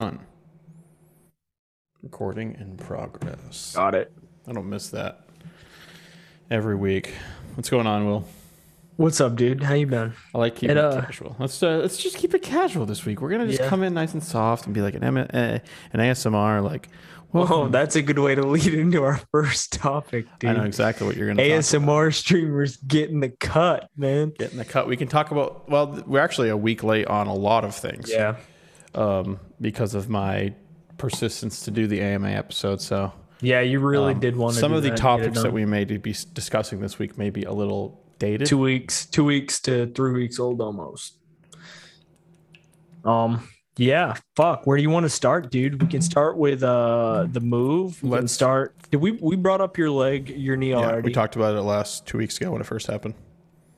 on. Recording in progress. Got it. I don't miss that every week. What's going on, Will? What's up, dude? How you been? I like keeping It, it, uh, casual. Let's uh, let's just keep it casual this week. We're gonna just Yeah. come in nice and soft and be like an M- uh, an ASMR. Like, Oh, welcome. that's a good way to lead into our first topic, dude. I know exactly what you're gonna talk about. ASMR streamers getting the cut, man. Getting the cut. We can talk about. Well, we're actually a week late on a lot of things. Yeah. Um, because of my persistence to do the AMA episode. So Yeah, you really um, did want to some of the topics that we may be discussing this week may be a little dated. two weeks, two weeks to three weeks old almost. Um, yeah, fuck. Where do you want to start, dude? We can start with uh the move. We can Let's- start. Did we we brought up your leg, your knee yeah, already? we talked about it last two weeks ago when it first happened.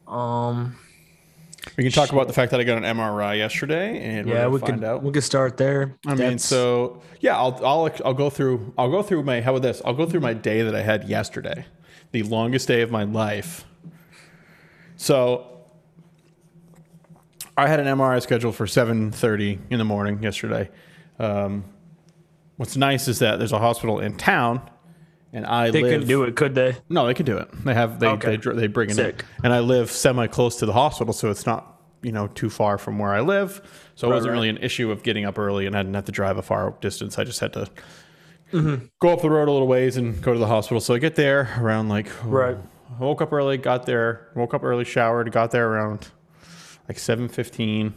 um, We can talk about the fact that I got an MRI yesterday, and yeah, we find could out. we could start there. I mean, so yeah, I'll I'll I'll go through I'll go through my how about this? I'll go through my day that I had yesterday, the longest day of my life. So I had an MRI scheduled for seven thirty in the morning yesterday. Um, what's nice is that there's a hospital in town, and I they live. couldn't do it, could they? No, they can do it. They have they Okay. they, they bring it in, Sick. and I live semi close to the hospital, so it's not you know too far from where I live. So it wasn't right. really an issue of getting up early, and I didn't have to drive a far distance. I just had to Mm-hmm. go up the road a little ways and go to the hospital. So I get there around like Right. I woke up early, got there, woke up early, showered, got there around like seven fifteen.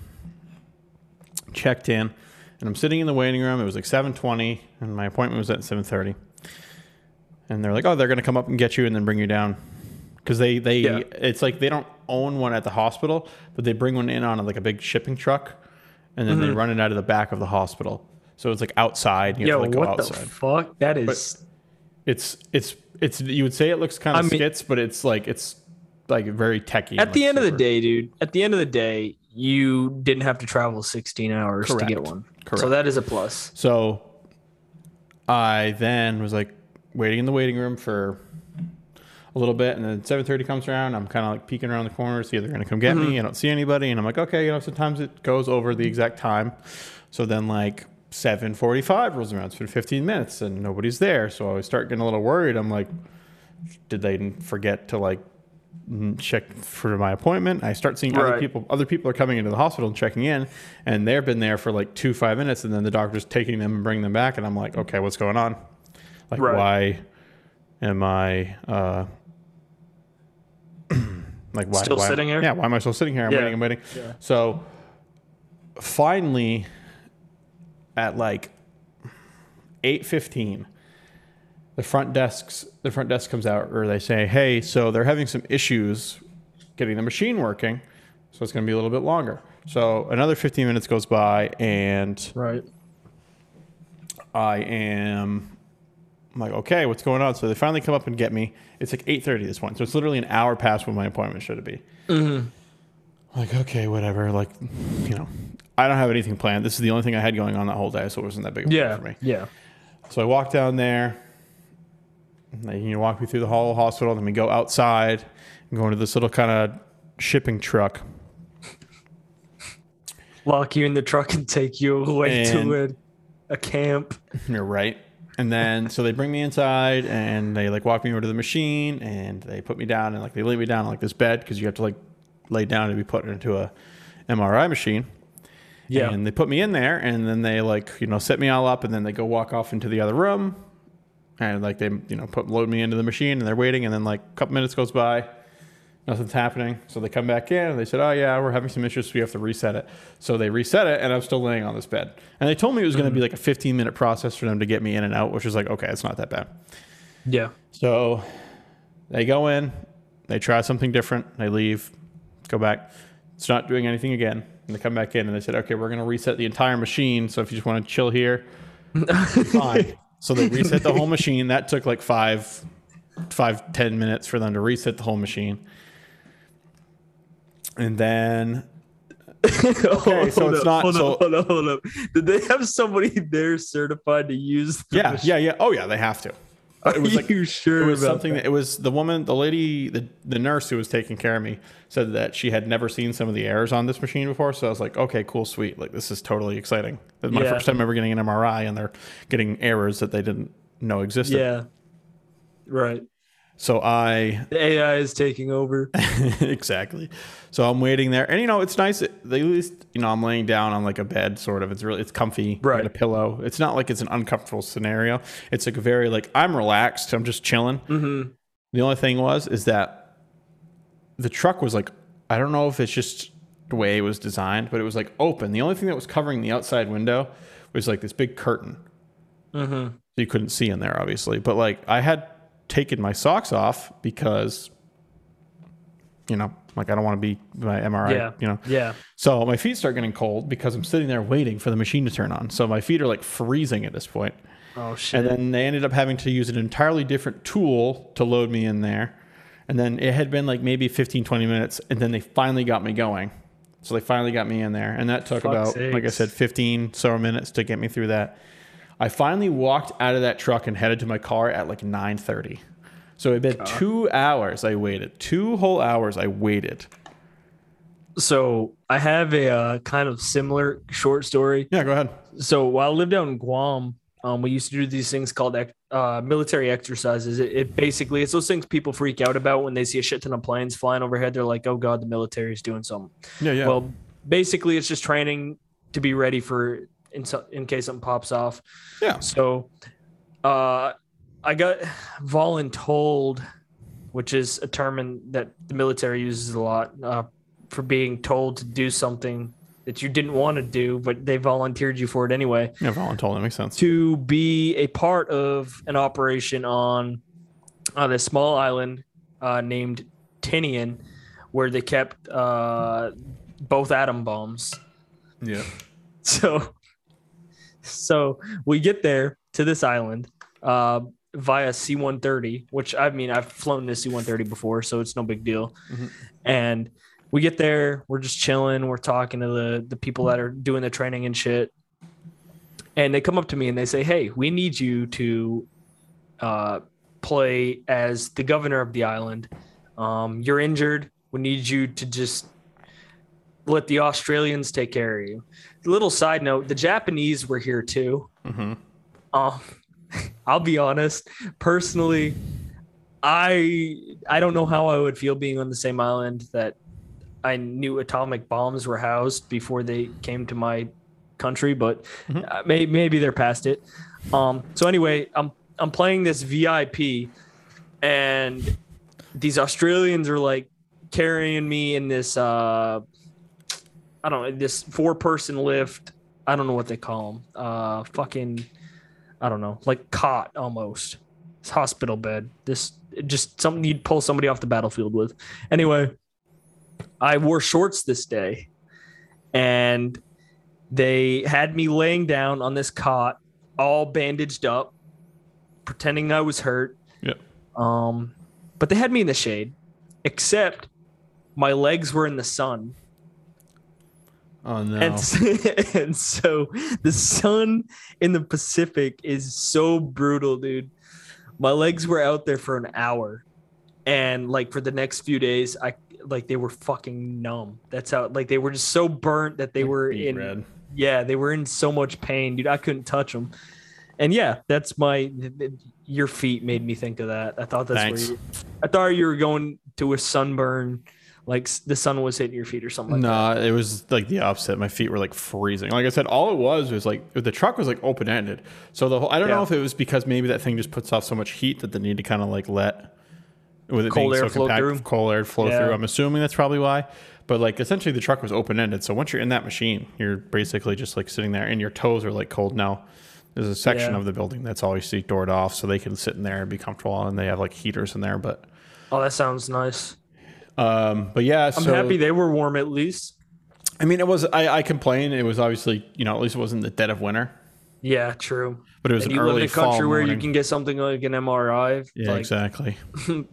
Checked in, and I'm sitting in the waiting room. It was like seven twenty, and my appointment was at seven thirty. And they're like, "Oh, they're going to come up and get you, and then bring you down." Because they they Yeah. it's like they don't own one at the hospital, but they bring one in on like a big shipping truck, and then they Mm-hmm. run it out of the back of the hospital. So it's like outside. You have Yo, to like go what outside. the fuck? That is It's it's it's you would say it looks kind I of mean- skits, but it's like it's like very techy. at the end of the day, dude. At the end of the day, you didn't have to travel 16 hours to get one. Correct. So that is a plus. So I then was like waiting in the waiting room for a little bit, and then 7:30 comes around. I'm kind of like peeking around the corner, see if they're going to come get me. Mm-hmm. I don't see anybody, and I'm like, okay, you know, sometimes it goes over the exact time. So then like 7:45 rolls around. It's been 15 minutes, and nobody's there. So I start getting a little worried. I'm like, did they forget to like check for my appointment? I start seeing other people. Other people are coming into the hospital and checking in, and they've been there for like two five minutes, and then the doctor's taking them and bringing them back, and I'm like, okay, what's going on? Like, Right. why am I? Uh, like why Still why- sitting here? Yeah, why am I still sitting here? I'm Yeah. waiting. I'm waiting. Yeah. So finally, at like eight fifteen, the front desks the front desk comes out, or they say, "Hey, so they're having some issues getting the machine working, so it's going to be a little bit longer." So another fifteen minutes goes by, and Right. I am I'm like, okay, what's going on? So they finally come up and get me. It's like 8.30 this point. So it's literally an hour past when my appointment should be. Mm-hmm. Like, okay, whatever. Like, you know, I don't have anything planned. This is the only thing I had going on that whole day, so it wasn't that big of a deal Yeah. for me. Yeah. So I walk down there. They you know, walk me through the whole hospital. Then we go outside and go into this little kind of shipping truck. Lock you in the truck and take you away And- to a, a camp. You're right. And then so they bring me inside and they like walk me over to the machine and they put me down and like they lay me down on like this bed because you have to like lay down to be put into a MRI machine. Yeah. And they put me in there and then they like, you know, set me all up and then they go walk off into the other room and like they, you know, put load me into the machine and they're waiting and then like a couple minutes goes by, nothing's happening. So they come back in and they said, "Oh yeah, we're having some issues, so we have to reset it." So they reset it and I'm still laying on this bed. And they told me it was going to be mm-hmm. like a 15 minute process for them to get me in and out, which was like, okay, it's not that bad. yeah. So they go in, they try something different, they leave, go back. It's not doing anything again. And they come back in and they said, okay, we're going to reset the entire machine. So if you just want to chill here, fine. So they reset the whole machine. That took like five, five, ten minutes for them to reset the whole machine. And then okay, so it's not- Hold so- up, hold up, hold up. Did they have somebody there certified to use? The yeah, machine? yeah, yeah. Oh yeah, they have to. But it was like you sure it was something that it was the woman, the lady, the, the nurse who was taking care of me said that she had never seen some of the errors on this machine before. So I was like, okay, cool, sweet. Like this is totally exciting. This is my Yeah. first time ever getting an MRI and they're getting errors that they didn't know existed. Yeah. Right. So I The AI is taking over. exactly. So I'm waiting there, and you know it's nice. At least you know I'm laying down on like a bed, sort of. It's really it's comfy. Right. a pillow. It's not like it's an uncomfortable scenario. It's like a very like I'm relaxed. I'm just chilling. Mm-hmm. The only thing was is that the truck was like I don't know if it's just the way it was designed, but it was like open. The only thing that was covering the outside window was like this big curtain. Mm-hmm. So you couldn't see in there, obviously. But like I had taken my socks off because, you know, like I don't want to be my MRI, Yeah. you know. Yeah. So my feet start getting cold because I'm sitting there waiting for the machine to turn on. So my feet are like freezing at this point. Oh shit. And then they ended up having to use an entirely different tool to load me in there. And then it had been like maybe 15, 20 minutes. And then they finally got me going. So they finally got me in there. And that took Fuck's about, like I said, 15 so minutes to get me through that. I finally walked out of that truck and headed to my car at like 9.30. So it had been two hours I waited. Two whole hours I waited. so I have a uh, kind of similar short story. Yeah, go ahead. So while I lived out in Guam, um, we used to do these things called uh, military exercises. It, it basically it's those things people freak out about when they see a shit ton of planes flying overhead. They're like, "Oh God, the military is doing something." Yeah, yeah. Well, basically, it's just training to be ready for in, so- in case something pops off. yeah. So, uh, I got voluntold, which is a term in, that the military uses a lot uh, for being told to do something that you didn't want to do, but they volunteered you for it anyway. Yeah, voluntold. That makes sense. To be a part of an operation on on a small island uh, named Tinian, where they kept uh, both atom bombs. Yeah. So, so we get there to this island uh, via C-130, which I mean I've flown this C-130 before, so it's no big deal. Mhm. And we get there, we're just chilling, we're talking to the the people that are doing the training and shit. And they come up to me and they say, "Hey, we need you to uh, play as the governor of the island. Um, you're injured. We need you to just let the Australians take care of you." Little side note: the Japanese were here too. Mm-hmm. Um, I'll be honest. Personally, I I don't know how I would feel being on the same island that I knew atomic bombs were housed before they came to my country, but Mhm. uh, may, maybe they're past it. Um, so anyway, I'm I'm playing this VIP, and these Australians are like carrying me in this uh, I don't know this four person lift. I don't know what they call them. Uh, fucking I don't know, like cot almost. It's hospital bed. This just something you'd pull somebody off the battlefield with. Anyway, I wore shorts this day, and they had me laying down on this cot, all bandaged up, pretending I was hurt. Yep. Um, but they had me in the shade, except my legs were in the sun. Oh no. And, and so the sun in the Pacific is so brutal, dude. My legs were out there for an hour. And like for the next few days, I like they were fucking numb. That's how like they were just so burnt that they were in red. yeah, they were in so much pain, dude. I couldn't touch them. And yeah, that's my your feet made me think of that. I thought that's Thanks. where you, I thought you were going to a sunburn, like the sun was hitting your feet or something. Like no, it was like the opposite. My feet were like freezing. Like I said, all it was was like the truck was like open ended. So the whole I don't know if it was because maybe that thing just puts off so much heat that they need to kind of like let with it Cold being air so flow compact, through? cold air flow Yeah. through. I'm assuming that's probably why. But like essentially the truck was open ended. So once you're in that machine, you're basically just like sitting there and your toes are like cold now. There's a section Yeah. of the building that's always see doored off so they can sit in there and be comfortable and they have like heaters in there. But Oh, that sounds nice. Um but yeah, I'm so happy they were warm at least. I mean, it was. I, I complain. It was obviously, you know, at least it wasn't the dead of winter, Yeah, true. but it was And an you live early in a country fall where morning. you can get something like an MRI. yeah, like, exactly.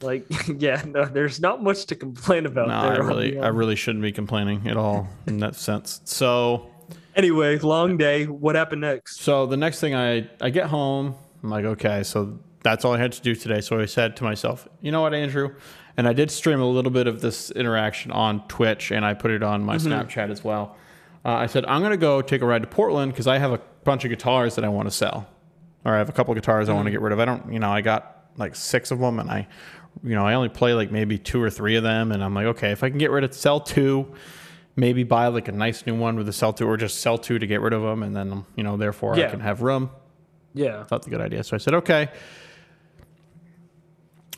like yeah, no, there's not much to complain about No, I there. I'll really, I really shouldn't be complaining at all in that sense. So, Anyway, long day. What happened next? so the next thing I, I get home, I'm like, okay, so that's all I had to do today. So I said to myself, you know what, Andrew? And I did stream a little bit of this interaction on Twitch and I put it on my Snapchat as well. Uh, I said, I'm going to go take a ride to Portland because I have a bunch of guitars that I want to sell. Or I have a couple guitars I want to get rid of. I don't, you know, I got like six of them and I, you know, I only play like maybe two or three of them. And I'm like, okay, if I can get rid of, sell two, maybe buy like a nice new one with a sell two or just sell two to get rid of them. And then, you know, therefore I can have room. Yeah. That's a good idea. So I said, okay.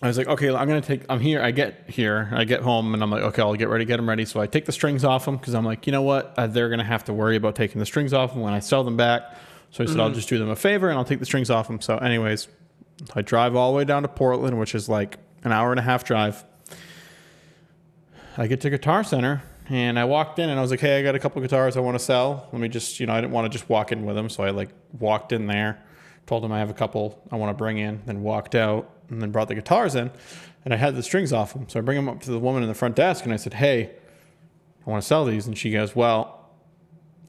I was like, okay, I'm gonna take. I'm here. I get here. I get home, and I'm like, okay, I'll get ready, get them ready. So I take the strings off them because I'm like, you know what? Uh, they're gonna have to worry about taking the strings off them when I sell them back. So I said, I'll just do them a favor and I'll take the strings off them. So, anyways, I drive all the way down to Portland, which is like an hour and a half drive. I get to Guitar Center and I walked in and I was like, hey, I got a couple guitars I want to sell. Let me just, you know, I didn't want to just walk in with them. So I like walked in there, told them I have a couple I want to bring in, then walked out and then brought the guitars in and I had the strings off them. So I bring them up to the woman in the front desk and I said, hey, I want to sell these. And she goes, well,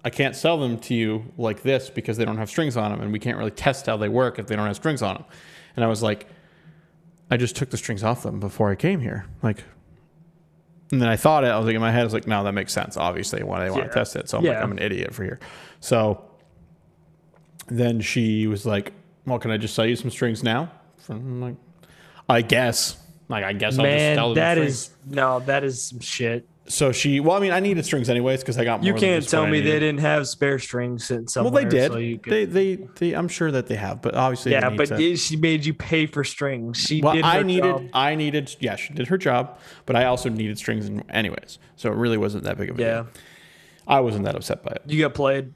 I can't sell them to you like this because they don't have strings on them and we can't really test how they work if they don't have strings on them. And I was like, I just took the strings off them before I came here. Like, and then I thought it. I was like in my head. I was like, no, that makes sense. Obviously, why they want Yeah. to test it. So I'm like, I'm an idiot for here. So then she was like, well, can I just sell you some strings now? I'm like, I guess. Like, I guess I'll just Man, them that is no, that is some shit. So she. Well, I mean, I needed strings anyways because I got more. You can't tell me they didn't have spare strings sitting Well, they did. So could, they, they, they. I'm sure that they have, but obviously, yeah, but to- she made you pay for strings. She Well, did. Her I needed, job. I needed, yeah, she did her job, but I also needed strings anyways. So it really wasn't that big of a Yeah, deal. I wasn't that upset by it. you got played.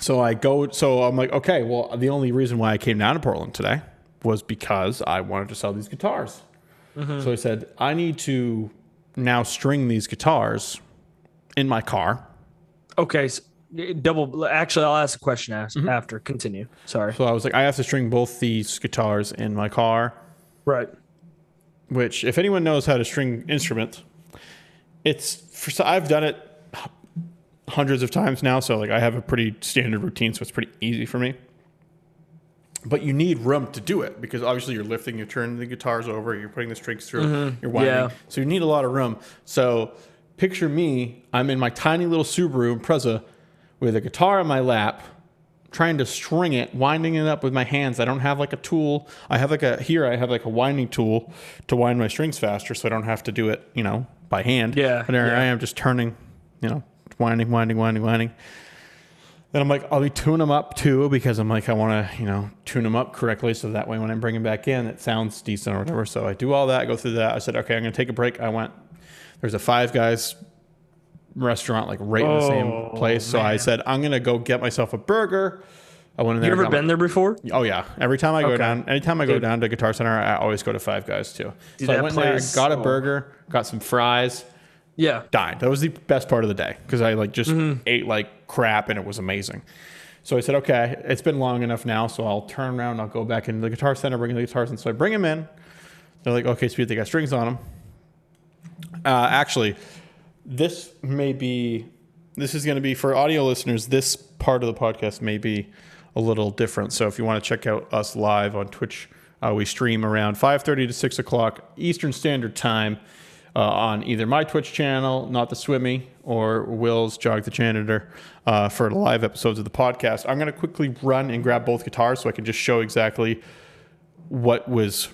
So I go, so I'm like, okay, well, the only reason why I came down to Portland today was because I wanted to sell these guitars. Mm-hmm. So I said, I need to now string these guitars in my car. Okay, so, double. Actually, I'll ask a question Mm-hmm. after. Continue. Sorry. So I was like, I have to string both these guitars in my car. Right. which if anyone knows how to string instruments, it's for so I've done it hundreds of times now, so like I have a pretty standard routine, so it's pretty easy for me. But you need room to do it because obviously you're lifting, you're turning the guitars over, you're putting the strings through, mm-hmm. you're winding. Yeah. So you need a lot of room. So picture me, I'm in my tiny little Subaru Impreza with a guitar in my lap, trying to string it, winding it up with my hands. I don't have like a tool. I have like a here. I have like a winding tool to wind my strings faster, so I don't have to do it, you know, by hand. Yeah, But there yeah. I am, just turning, you know, winding, winding, winding, winding. Then I'm like, I'll be tune them up too because I'm like, I want to, you know, tune them up correctly so that way when I bring them back in, it sounds decent or whatever. So I do all that, go through that. I said, okay, I'm going to take a break. I went. There's a Five Guys restaurant like right in the same Oh, place. So I man. said, I'm gonna go get myself a burger. I went in there. You ever got my- been there before? Oh yeah. Every time I go Okay. down, anytime I go Dude. down to Guitar Center, I always go to Five Guys too. Dude, so I that went there, place- got a oh. burger, got some fries, Yeah. died. That was the best part of the day because I like just Mm-hmm. ate like crap and it was amazing. So I said, okay, it's been long enough now, so I'll turn around, I'll go back into the Guitar Center, bring in the guitars in. So I bring them in. They're like, okay, sweet, they got strings on them. Uh, actually, this may be, this is going to be for audio listeners. This part of the podcast may be a little different. So if you want to check out us live on Twitch, uh, we stream around 5:30 to 6 o'clock Eastern Standard Time uh, on either my Twitch channel, Not the Swimmy, or Will's Jog the Janitor uh, for live episodes of the podcast. I'm going to quickly run and grab both guitars so I can just show exactly what was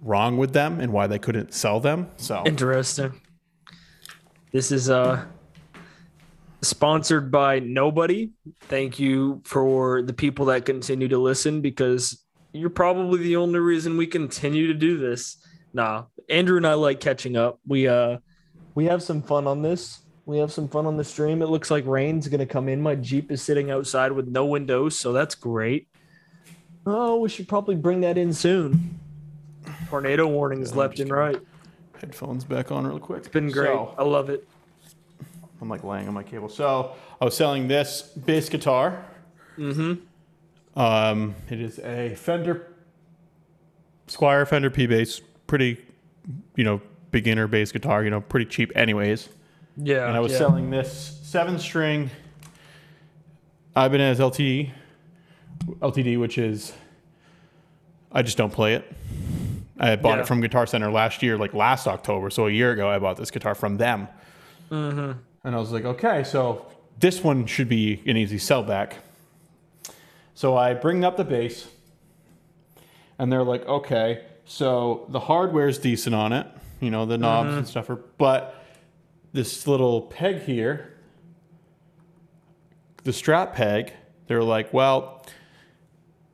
wrong with them and why they couldn't sell them. So Interesting. This is uh sponsored by nobody. Thank you for the people that continue to listen because you're probably the only reason we continue to do this. Nah, Andrew and I like catching up. We uh we have some fun on this. We have some fun on the stream. It looks like rain's gonna come in. My Jeep is sitting outside with no windows, so that's great. Oh, we should probably bring that in soon. Tornado warnings Yeah, left and right. headphones back on real quick. It's been great. So, I love it. I'm like laying on my cable. So I was selling this bass guitar. Mm-hmm. Um, it is a Fender Squier Fender P bass, pretty, you know, beginner bass guitar. You know, pretty cheap, anyways. Yeah. And I was yeah. selling this seven string Ibanez LTD, LTD, which is I just don't play it. I bought Yeah. it from Guitar Center last year, like last October. So a year ago, I bought this guitar from them. Mm-hmm. And I was like, okay, so this one should be an easy sell back. So I bring up the bass, and they're like, okay, so the hardware is decent on it, you know, the knobs Mm-hmm. and stuff are, but this little peg here, the strap peg, they're like, well,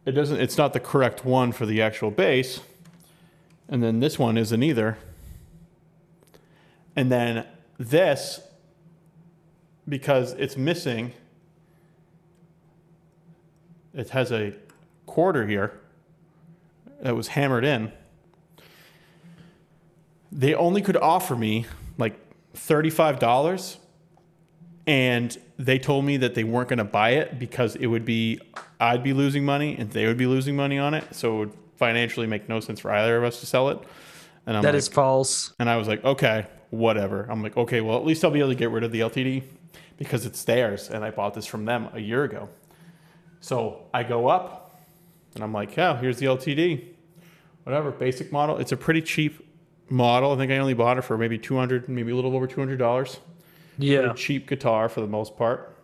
it doesn't, it's not the correct one for the actual bass. And then this one isn't either. And then this, because it's missing, it has a quarter here that was hammered in. They only could offer me like $35 and they told me that they weren't going to buy it because it would be I'd be losing money and they would be losing money on it, so it would financially make no sense for either of us to sell it. And I'm That like, is false. and I was like, okay, whatever. I'm like, okay, well, at least I'll be able to get rid of the LTD because it's theirs. And I bought this from them a year ago. So I go up and I'm like, yeah, here's the LTD. Whatever, basic model. It's a pretty cheap model. I think I only bought it for maybe 200, maybe a little over $200. Yeah. Pretty cheap guitar for the most part.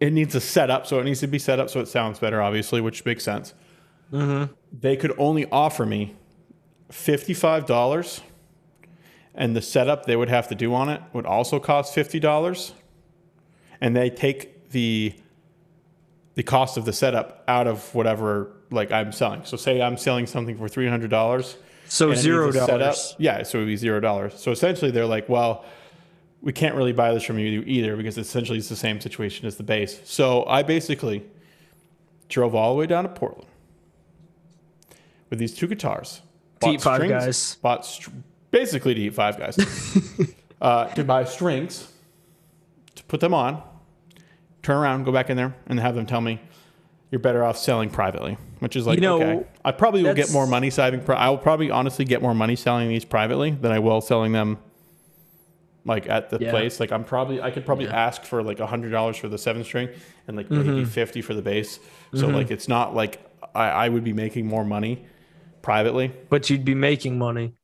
It needs a setup, so it needs to be set up so it sounds better, obviously, which makes sense. Mm-hmm. They could only offer me fifty-five dollars, and the setup they would have to do on it would also cost fifty dollars, and they take the the cost of the setup out of whatever like I'm selling. So say I'm selling something for three hundred dollars. So zero needs a setup. dollars. Yeah, so it would be zero dollars. So essentially, they're like, well, we can't really buy this from you either because essentially it's the same situation as the bass. So I basically drove all the way down to Portland with these two guitars. Bought Five strings- Guys. Bought str- basically to eat five guys. uh, to buy strings, to put them on, turn around, go back in there, and have them tell me you're better off selling privately, which is like, You know, okay, I probably will get more money selling. Pri- I will probably honestly get more money selling these privately than I will selling them like at the Yeah. place. Like I'm probably, I could probably ask for like a hundred dollars for the seven string and like Mm-hmm. maybe 50 for the bass. So like, it's not like I, I would be making more money privately, But you'd be making money.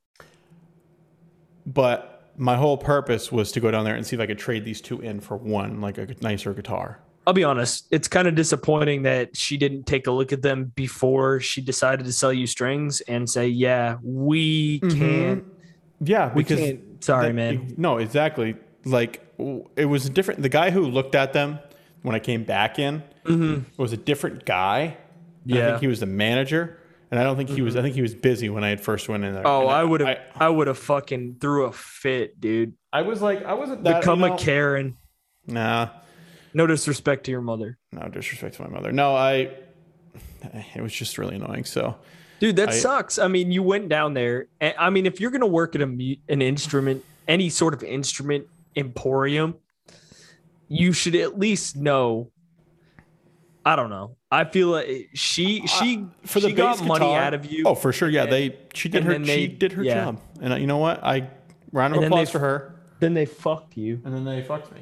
but my whole purpose was to go down there and see if I could trade these two in for one, like a nicer guitar. I'll be honest. It's kind of disappointing that she didn't take a look at them before she decided to sell you strings and say, "Yeah, we can't. Yeah, We because can't. Sorry, that- man. No, exactly. Like it was different. The guy who looked at them when I came back in was a different guy. I Mm-hmm. Yeah. Mm-hmm. think he was the manager, and I don't think he was. I mm-hmm. think he was busy when I had first went in there. Oh, And I would have. I, I, would have fucking threw a fit, dude. I was like, I wasn't that. Become you know, a Karen. Nah, No disrespect to your mother, no disrespect to my mother. No, I. It was just really annoying. So dude. That I- sucks. I mean, you went down there. And, I mean, if you're gonna work at a an instrument, any sort of instrument emporium, you should at least know. I don't know. I feel like she she for the she got bass money out of you. Oh, for sure. Yeah, And- they she did her they- she did her yeah. job, and you know what? I round of applause they- for her. Then they fucked you. and then they fucked me.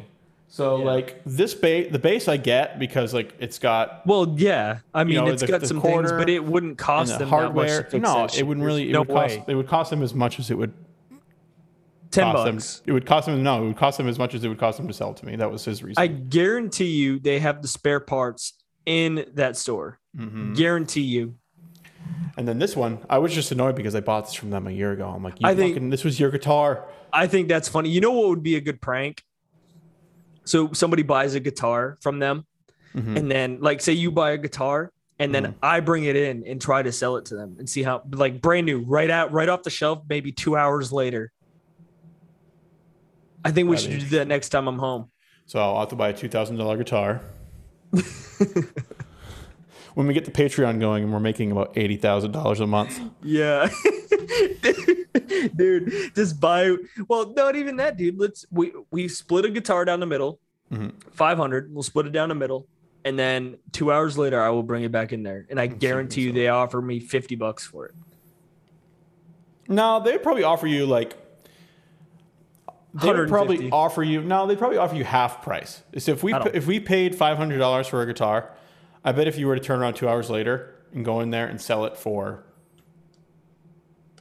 So Yeah. like this bass, the bass I get because like it's got Well, yeah. I mean, know, it's the- got the some things, but it wouldn't cost the them hardware. that much to fix no, it shit. wouldn't really. It no would cost. way. It would cost them as much as it would Ten cost bucks. them. It would cost them. No, it would cost them as much as it would cost them to sell to me. That was his reason. I guarantee you, they have the spare parts in that store. Mm-hmm. Guarantee you. and then this one, I was just annoyed because I bought this from them a year ago. I'm like, you I think- fucking, this was your guitar. I think that's funny. You know what would be a good prank? So somebody buys a guitar from them, Mhm. and then like say you buy a guitar, and then Mhm. I bring it in and try to sell it to them and see how like brand new, right out, right off the shelf, maybe two hours later. I think we That'd should do that next time I'm home. So I'll have to buy a two thousand dollar guitar. When we get the Patreon going and we're making about eighty thousand dollars a month. Yeah. dude, just buy well, not even that, dude. Let's we we split a guitar down the middle. Mhm. 500. We'll split it down the middle. And then 2 hours later I will bring it back in there and I guarantee you they offer me 50 bucks for it. No, they'd probably offer you like. They would probably offer you no. They probably offer you half price. So if we if we paid five hundred dollars for a guitar, I bet if you were to turn around two hours later and go in there and sell it for,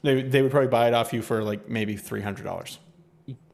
they they would probably buy it off you for like maybe three hundred dollars.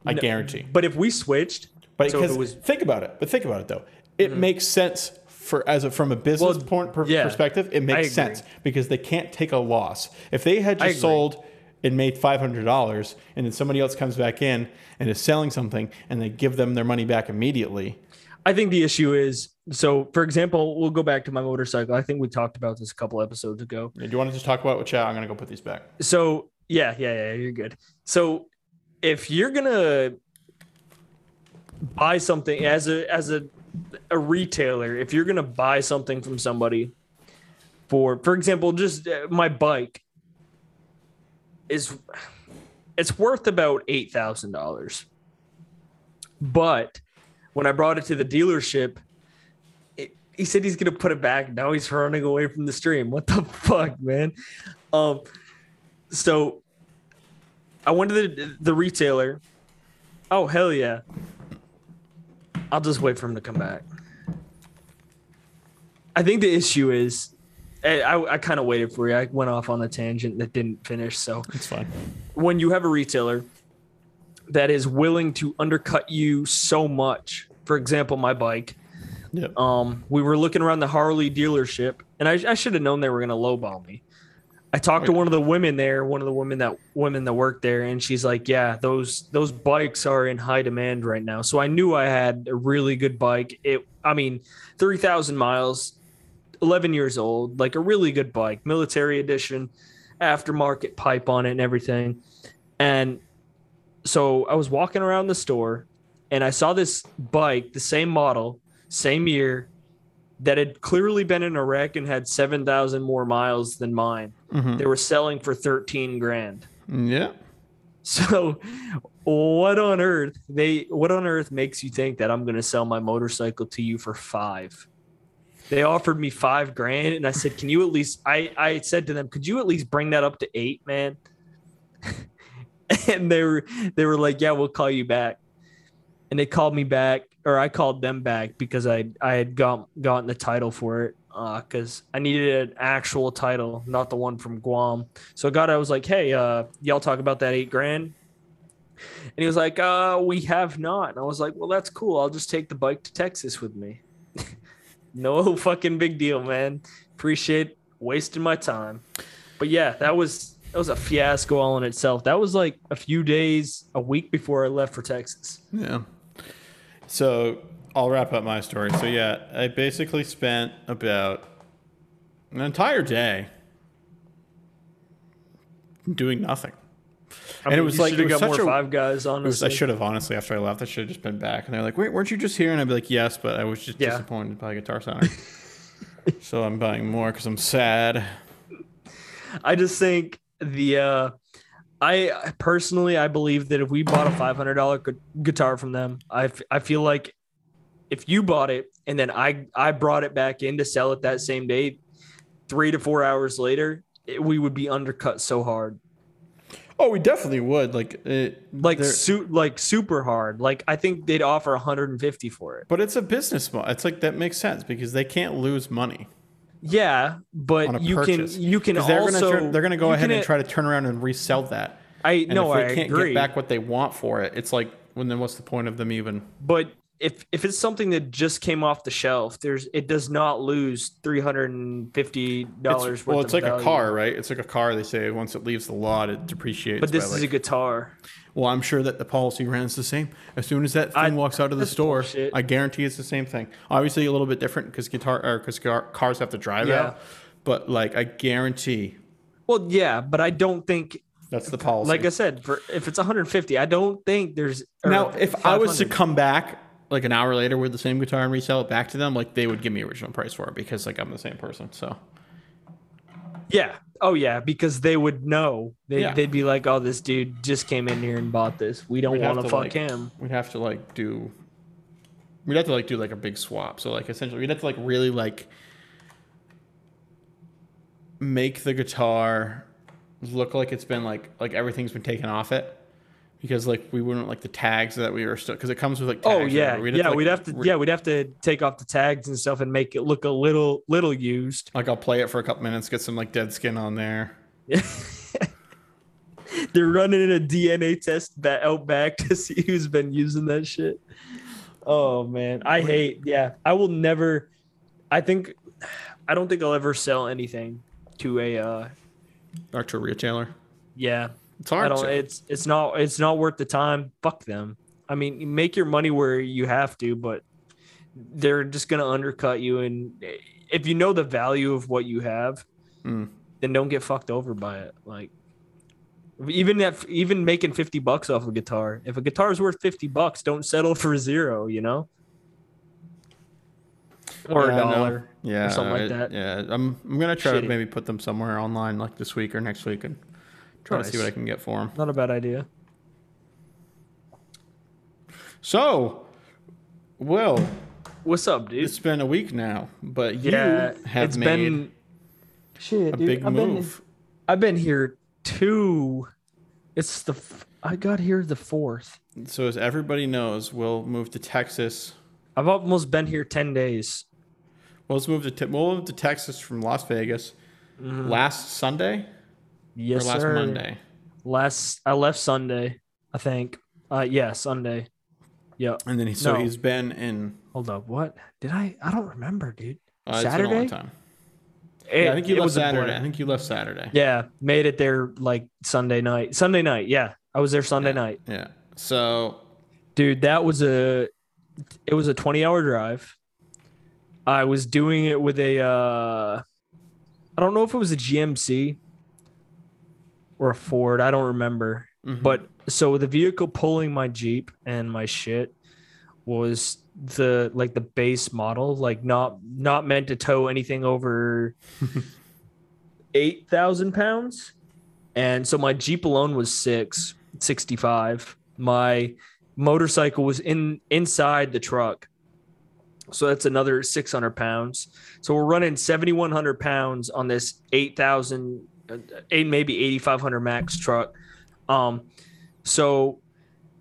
I No, guarantee. But if we switched, But so because was Mm-hmm. think about it. But think about it though. It makes sense for as a from a business Well, point per, yeah, perspective. It makes sense because they can't take a loss. If they had just sold and made five hundred dollars, and then somebody else comes back in and is selling something, and they give them their money back immediately. I think the issue is so. For example, we'll go back to my motorcycle. I think we talked about this a couple episodes ago. Do you want to just talk about with chat? I'm gonna go put these back. So yeah, yeah, yeah, you're good. So if you're gonna buy something as a as a a retailer, if you're gonna buy something from somebody for, for example, just uh, my bike is it's worth about eight thousand dollars, but when I brought it to the dealership. it- He said he's gonna put it back. Now he's running away from the stream. What the fuck, man? Um, so I went to the the retailer. Oh hell yeah! I'll just wait for him to come back. I think the issue is, I I, kind of waited for you. I went off on a tangent that didn't finish. So It's fine. when you have a retailer that is willing to undercut you so much, for example, my bike. Yep. Um, we were looking around the Harley dealership, and I, I should have known they were going to lowball me. I talked to one of the women there, one of the women that women that worked there, and she's like, "Yeah, those those bikes are in high demand right now." So I knew I had a really good bike. It, I mean, three thousand miles, eleven years old, like a really good bike, military edition, aftermarket pipe on it and everything. And so I was walking around the store, and I saw this bike, the same model, same year, that had clearly been in a wreck and had 7,000 more miles than mine. Mhm. They were selling for 13 grand. Yeah. So what on earth they what on earth makes you think that I'm going to sell my motorcycle to you for 5? They offered me 5 grand and I said, "Can you at least I I said to them, "Could you at least bring that up to 8, man?" and they were they were like, "Yeah, we'll call you back." And they called me back or I called them back because I I had got gotten the title for it because I needed an actual title, not the one from Guam. So I got I was like, hey, uh, y'all talk about that eight grand. And he was like, uh, we have not. And I was like, well, that's cool. I'll just take the bike to Texas with me. No fucking big deal, man. Appreciate wasting my time. But yeah, that was that was a fiasco all in itself. That was like a few days, a week before I left for Texas. Yeah. So I'll wrap up my story. So yeah, I basically spent about an entire day doing nothing. I And it was like- it was got more such a- five guys. Was, I should have honestly after I left, I should have just been back. And they're like, "Wait, weren't you just here?" And I'd be like, "Yes, but I was just Yeah. disappointed by Guitar Center." so I'm buying more because I'm sad. I just think the uh I personally I believe that if we bought a five hundred dollar gu- guitar from them, I, f- I feel like if you bought it and then I I brought it back in to sell it that same day, three to four hours later, it, we would be undercut so hard, Oh, we definitely would. Like, it, like there- su- like super hard. Like I think they'd offer one hundred and fifty for it. but it's a business model. It's like that makes sense because they can't lose money Yeah, but you purchase. can you can 'Cause they're also gonna turn, they're gonna go ahead can- and try to turn around and resell that. I And no if I can't agree. get back what they want for it, it's like, well, then what's the point of them even? but if if it's something that just came off the shelf, there's it does not lose three hundred and fifty dollars. Well, it's like a car, right? It's like a car. They say once it leaves the lot, it depreciates. But this is like, a guitar. well, I'm sure that the policy runs the same. As soon as that thing I- walks out of the store, bullshit. I guarantee it's the same thing. Obviously, a little bit different because guitar or because cars have to drive Yeah. out. But like, I guarantee Well, yeah, but I don't think, that's the policy. like I said, for if it's 150, I don't think there's now, if I was to come back like an hour later with the same guitar and resell it back to them, like they would give me original price for it because like I'm the same person. So yeah, oh yeah, because they would know. They Yeah. they'd be like, oh, this dude just came in here and bought this. We don't want to to, fuck like- him. we'd have to like do we'd have to like do like a big swap so like essentially we'd have to like really like make the guitar look like it's been like like everything's been taken off it because like we wouldn't like the tags that we were still because it comes with like tags Oh yeah, whatever. yeah. like, we'd have to, re- yeah, we'd have to take off the tags and stuff and make it look a little, little used. like I'll play it for a couple minutes, get some like dead skin on there. They're running a DNA test ba- out back to see who's been using that shit. Oh man, I hate. Yeah, I will never. I think, I don't think I'll ever sell anything to a. uh Or to a retailer. Yeah, It's I don't. to. It's it's not it's not worth the time. Fuck them. I mean, make your money where you have to, but they're just gonna undercut you. And if you know the value of what you have, Mm. then don't get fucked over by it. Like even if even making fifty bucks off a guitar, if a guitar is worth fifty bucks, don't settle for zero. You know, or Yeah, a dollar. yeah, something like it- that. Yeah, I'm I'm gonna try to maybe put them somewhere online like this week or next week and try to see what I can get for him. Not a bad idea. So, Will, What's up, dude? it's been a week now, but you yeah, have it's made been shit, a dude. big I've been- move. I've been here two. It's the f- I got here the fourth. So, as everybody knows, Will moved to Texas. I've almost been here ten days. Will's moved to te- Will moved to Texas from Las Vegas last Sunday Mm-hmm. Yes, or last sir. Monday. Last I left Sunday, I think. Uh, yeah, Sunday. Yeah. And then he, so No. he's been in Hold up. What did I? I don't remember, dude. uh, it's been a long Saturday? time. It- Yeah, I think you it left was a blur. Saturday. I think you left Saturday. Yeah, made it there like Sunday night. Sunday night. Yeah, I was there Sunday Yeah. night. Yeah. So dude that was a it was a 20 hour drive i was doing it with a uh i don't know if it was a gmc or a ford i don't remember. Mhm. but so the vehicle pulling my jeep and my shit was the like the base model like not not meant to tow anything over 8000 pounds. And so my jeep alone was six 65 my motorcycle was in inside the truck. So that's another 600 pounds. So we're running 7100 pounds on this 8000 uh, eight maybe 8500 max truck. Um so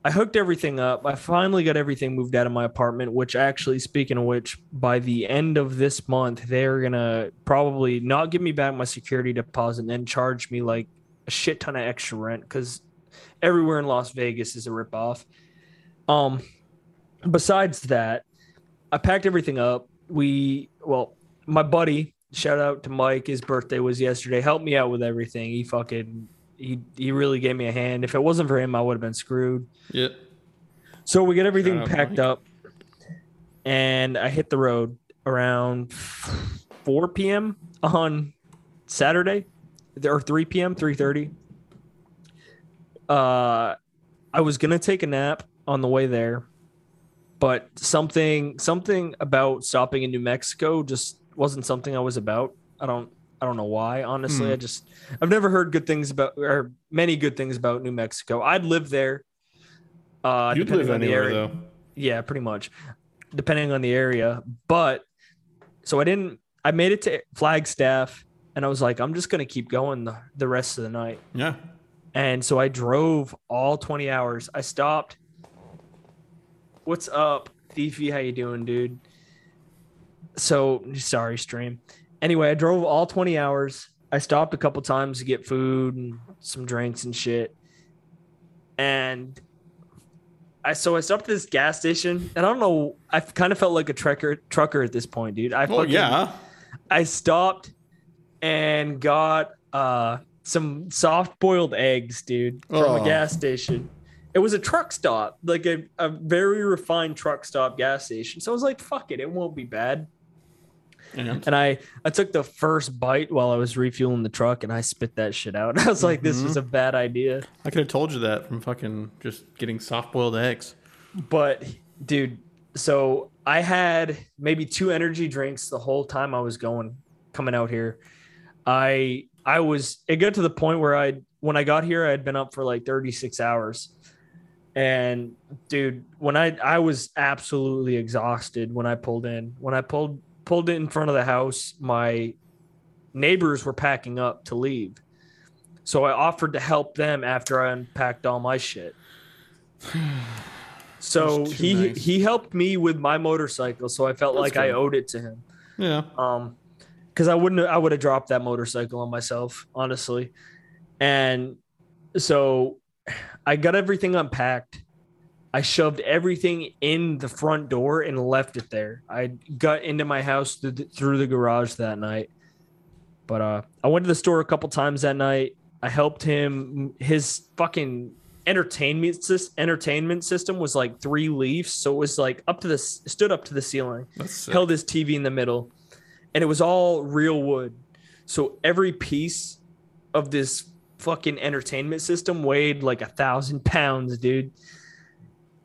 i hooked everything up. I finally got everything moved out of my apartment which actually speaking of which by the end of this month they're gonna probably not give me back my security deposit and then charge me like a shit ton of extra rent because everywhere in las vegas is a ripoff. Um besides that i packed everything up. We well my buddy shout out to mike. His birthday was yesterday. Helped me out with everything. He fucking he he really gave me a hand. If it wasn't for him i would have been screwed. Yeah. so we get everything out, packed Mike. up and i hit the road around 4 p.m on saturday or 3 p.m 3.30 uh i was gonna take a nap on the way there but something something about stopping in new mexico just wasn't something i was about. I don't i don't know why honestly. Hmm. i just i've never heard good things about or many good things about new mexico. I'd live there uh You'd depending live on the anywhere area. though. yeah pretty much. Depending on the area. But so i didn't i made it to flagstaff and i was like i'm just gonna keep going the, the rest of the night. Yeah. and so i drove all 20 hours. I stopped what's up thiefy how you doing dude so sorry stream anyway i drove all 20 hours i stopped a couple times to get food and some drinks and shit and I so I stopped at this gas station, and I don't know. I kind of felt like a trucker trucker at this point, dude. I Oh yeah. I stopped and got uh some soft boiled eggs, dude, from Oh. a gas station. It was a truck stop, like a, a very refined truck stop gas station. So I was like, fuck it, it won't be bad. And And I I took the first bite while I was refueling the truck and I spit that shit out. I was like, this was mm-hmm. a bad idea. I could have told you that from fucking just getting soft boiled eggs. But dude, so I had maybe two energy drinks the whole time I was going coming out here. I I was it got to the point where I when I got here I had been up for like 36 hours. And dude, when I I was absolutely exhausted when I pulled in. When I pulled pulled it in front of the house, my neighbors were packing up to leave. So I offered to help them after I unpacked all my shit. So he nice. he helped me with my motorcycle, so I felt That's like I owed it to him. Yeah. Um, because I wouldn't I would have dropped that motorcycle on myself, honestly. And so I got everything unpacked. I shoved everything in the front door and left it there. I got into my house through the, through the garage that night. But uh, I went to the store a couple times that night. I helped him. His fucking entertainment entertainment system was like three leaves, so it was like up to the stood up to the ceiling held his TV in the middle, and it was all real wood. So every piece of this fucking entertainment system weighed like a thousand pounds, dude.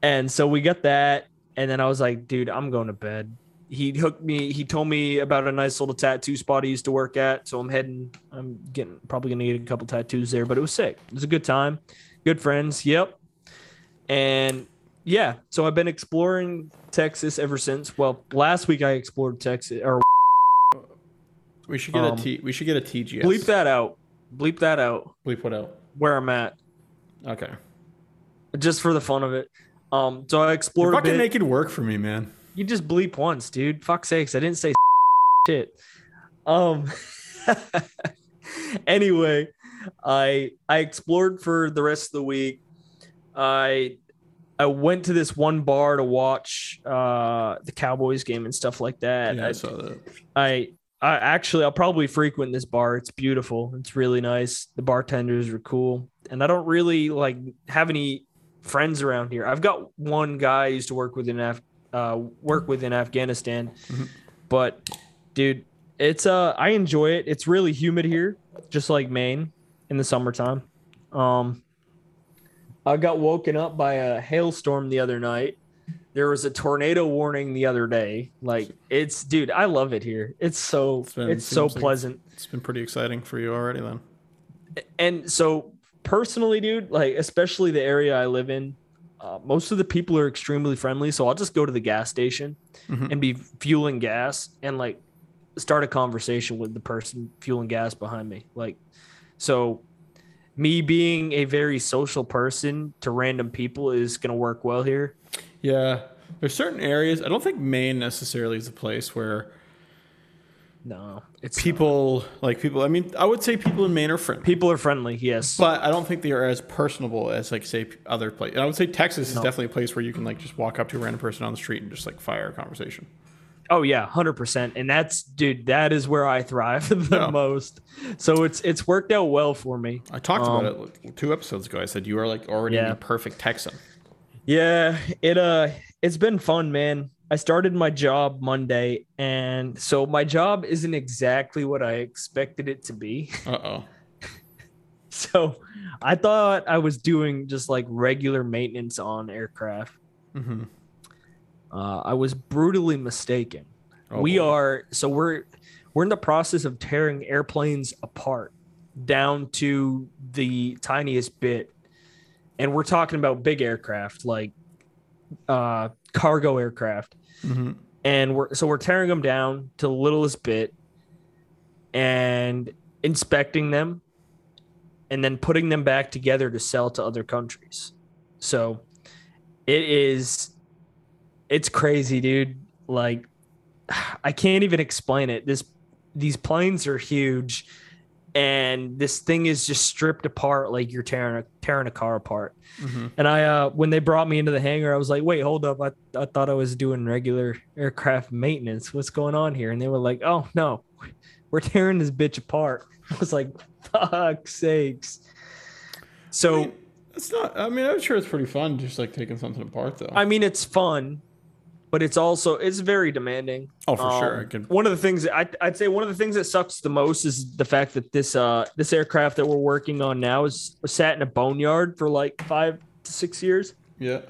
And so we got that, and then I was like, dude, I'm going to bed. He hooked me. He told me about a nice little tattoo spot he used to work at. So I'm heading. I'm getting probably gonna get a couple tattoos there, but it was sick. It was a good time. Good friends. Yep. And yeah, so I've been exploring Texas ever since. Well, last week I explored Texas or We should get Um, a T. We should get a TGS. bleep that out. Bleep that out. Bleep what out? Where I'm at, Okay. just for the fun of it. Um, so I explored. You're fucking bit. making work for me, man. You just bleep once, dude. Fuck sakes, I didn't say shit. Um. anyway, I I explored for the rest of the week. I I went to this one bar to watch uh the Cowboys game and stuff like that. Yeah, I I, saw that. I I actually I'll probably frequent this bar. It's beautiful. It's really nice. The bartenders are cool. And I don't really like have any friends around here. I've got one guy I used to work with in Af- uh work with in Afghanistan. Mhm. But dude, it's uh I enjoy it. It's really humid here, just like Maine in the summertime. Um I got woken up by a hailstorm the other night. There was a tornado warning the other day. Like it's dude, I love it here. It's so It's been- it's so like- pleasant. It's been pretty exciting for you already, then. And so personally, dude, like especially the area I live in, uh, most of the people are extremely friendly. So I'll just go to the gas station Mhm. and be fueling gas and like start a conversation with the person fueling gas behind me. Like, so me being a very social person to random people is gonna work well here. Yeah. There's certain areas. I don't think Maine necessarily is a place where No, it's people like people. I mean, I would say people in Maine are friendly, people are friendly. Yes. but I don't think they are as personable as like say other places. And I would say Texas is definitely a place where you can like just walk up to a random person on the street and just like fire a conversation. Oh yeah, hundred percent. And that's dude, that is where I thrive the Yeah. most. So it's it's worked out well for me. I talked Um, about it two episodes ago. I said you are like already Yeah. the perfect Texan. Yeah, it uh it's been fun, man. I started my job Monday and so my job isn't exactly what I expected it to be. Uh oh. So I thought I was doing just like regular maintenance on aircraft. hmm Uh, I was brutally mistaken. Oh, we boy. are so we're we're in the process of tearing airplanes apart down to the tiniest bit and we're talking about big aircraft like uh cargo aircraft Mhm. and we're so we're tearing them down to the littlest bit and inspecting them and then putting them back together to sell to other countries. So it is it's crazy dude. Like i can't even explain it. This these planes are huge and this thing is just stripped apart like you're tearing a tearing a car apart Mhm. and I, uh, when they brought me into the hangar, I was like, wait, hold up. I, I thought I was doing regular aircraft maintenance. What's going on here? And they were like, oh, no, we're tearing this bitch apart. I was like, fuck sakes. I So, mean, it's not. I mean, I'm sure it's pretty fun just like taking something apart though. I mean, it's fun, but it's also, it's very demanding. oh, for sure. I Um, could. One of the things I, I'd say one of the things that sucks the most is the fact that this uh this aircraft that we're working on now is sat in a boneyard for like five to six years. Yeah.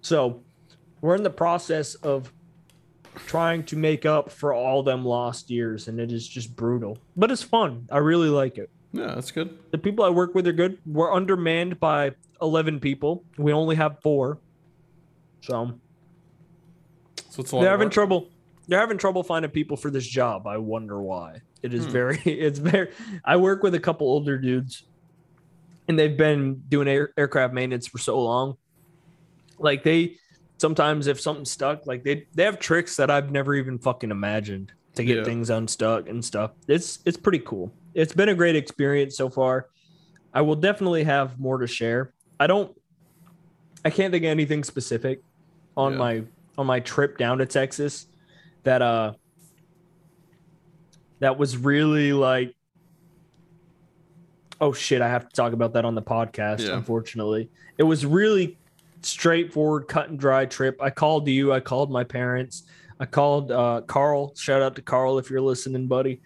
So we're in the process of trying to make up for all them lost years, and it is just brutal. But it's fun. I really like it. Yeah, that's good. The people I work with are good. We're undermanned by eleven people. We only have four. So So it's a lot. they're having work. trouble. They're having trouble finding people for this job. I wonder why. It is Hmm. very. It's very. I work with a couple older dudes, and they've been doing air, aircraft maintenance for so long. Like they sometimes if something's stuck, like they they have tricks that I've never even fucking imagined to get Yeah. things unstuck and stuff. It's it's pretty cool. It's been a great experience so far. I will definitely have more to share. I don't I can't think of anything specific on Yeah. my on my trip down to Texas that uh that was really like oh shit i have to talk about that on the podcast Yeah. unfortunately it was really straightforward cut and dry trip i called you i called my parents i called uh carl shout out to carl if you're listening buddy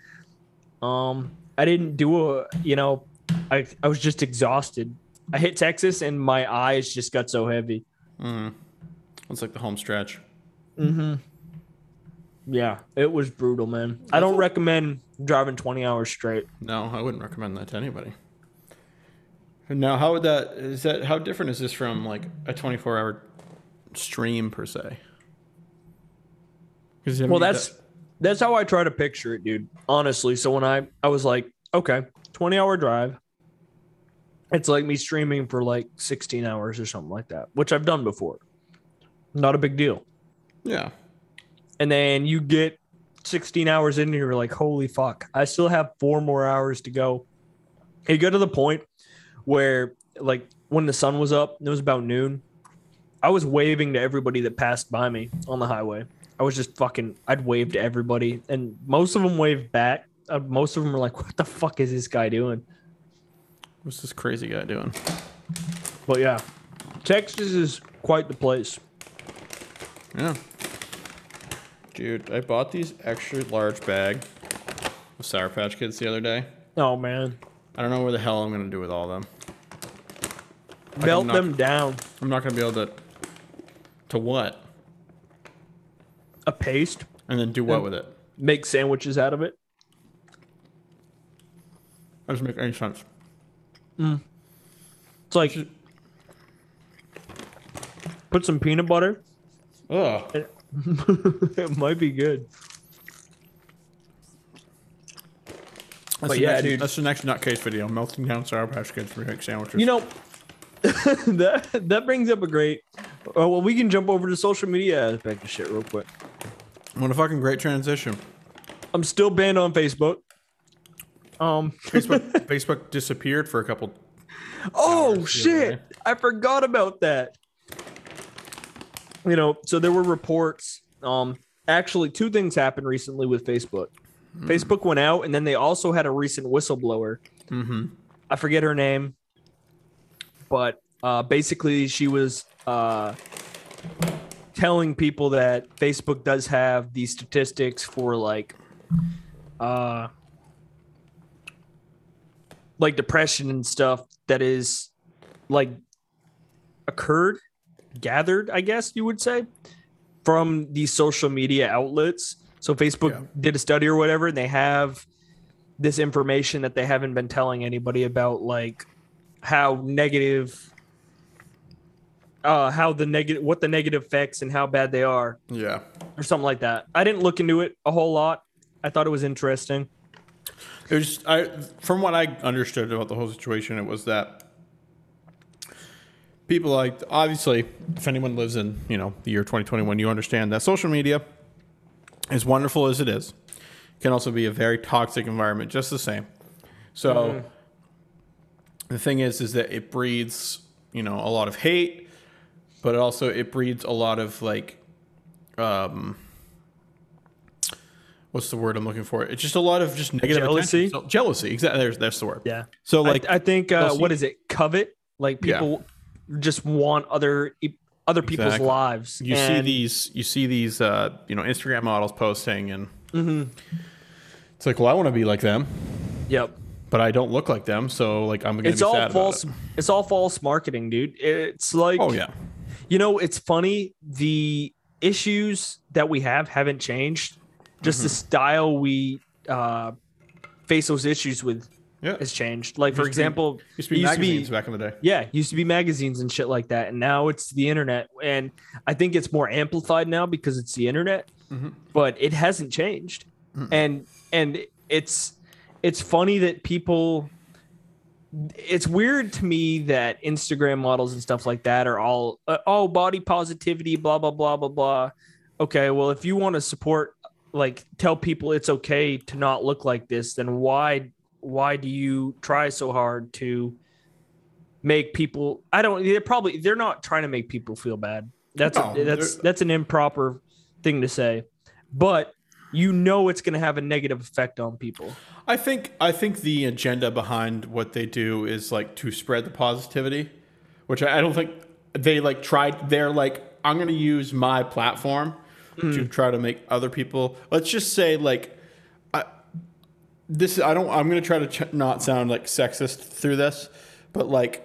um i didn't do a you know i i was just exhausted i hit texas and my eyes just got so heavy Mm. It's like the home stretch. Mm-hmm. Yeah, it was brutal, man. I don't recommend driving 20 hours straight. No, I wouldn't recommend that to anybody. Now, how would that is that how different is this from like a 24 hour stream per se? Well, that's that's how I try to picture it, dude. Honestly, so when I I was like, okay, 20 hour drive. It's like me streaming for like 16 hours or something like that, which I've done before. Not a big deal. yeah, And then you get 16 hours in and you're like, holy fuck, I still have four more hours to go. You go to the point where, like, when the sun was up, it was about noon. I was waving to everybody that passed by me on the highway. I was just fucking, I'd wave to everybody, and most of them waved back. Uh, most of them were like, what the fuck is this guy doing? what's this crazy guy doing? But yeah, Texas is quite the place. Yeah, dude, I bought these extra large bag of Sour Patch Kids the other day. Oh, man. I don't know where the hell I'm gonna do with all of them. Melt not- them down. I'm not gonna be able to. To what? A paste, And then do what with it? make sandwiches out of it. That Doesn't make any sense. Hmm. It's like put some peanut butter. Ugh. it might be good. That's But the yeah, next, dude. That's the next nutcase video. Melting down Sour Patch Kids for make sandwiches. You know, that that brings up a great. Oh well, we can jump over to social media aspect of shit real quick. what a fucking great transition. I'm still banned on Facebook. Um. Facebook Facebook disappeared for a couple. Oh hours the other shit! I forgot about that. You know, so there were reports. Um, actually, two things happened recently with Facebook. Facebook went out, and then they also had a recent whistleblower. Mm-hmm. I forget her name, but uh, basically she was uh, telling people that Facebook does have these statistics for like, uh, like depression and stuff that is like occurred, gathered, I guess you would say, from these social media outlets. So Facebook Yeah. did a study or whatever, and they have this information that they haven't been telling anybody about like how negative uh how the negative what the negative effects and how bad they are Yeah. or something like that i didn't look into it a whole lot i thought it was interesting It was I from what I understood about the whole situation, it was that people like obviously if anyone lives in you know the year 2021, you understand that social media, as wonderful as it is, can also be a very toxic environment just the same. So the thing is, is that it breeds you know a lot of hate, but also it breeds a lot of like um what's the word I'm looking for? It's just a lot of just negative Jealousy? So, jealousy, exactly. There's that's the word. yeah So like like, i, think uh what is it covet like Yeah. Just want other other people's Exactly. lives you see these, you see these, uh, you know, Instagram models posting, and Mhm. it's like, well, I want to be like them, yep but I don't look like them, so like I'm gonna it's be all sad false About it's all false marketing dude it's like. Oh yeah, You know, it's funny. The issues that we have haven't changed. Just Mm-hmm. the style we uh, face those issues with yeah. has changed. Like, for to be- example, used to be used to be- magazines back in the day. yeah, used to be magazines and shit like that, and now it's the internet. And I think it's more amplified now because it's the internet. Mhm. But it hasn't changed, and and it's it's funny that people it's weird to me that Instagram models and stuff like that are all uh, oh body positivity, blah blah blah blah blah. Okay, well if you want to support, like tell people it's okay to not look like this, then why why do you try so hard to make people? I don't. They're probably they're not trying to make people feel bad. That's No, a, that's that's an improper thing to say, but you know it's going to have a negative effect on people. I think I think the agenda behind what they do is like to spread the positivity, which I I don't think they like tried. They're like, I'm going to use my platform mm. to try to make other people. Let's just say like, this. Is I don't. I'm going to try to ch- not sound like sexist through this, but like.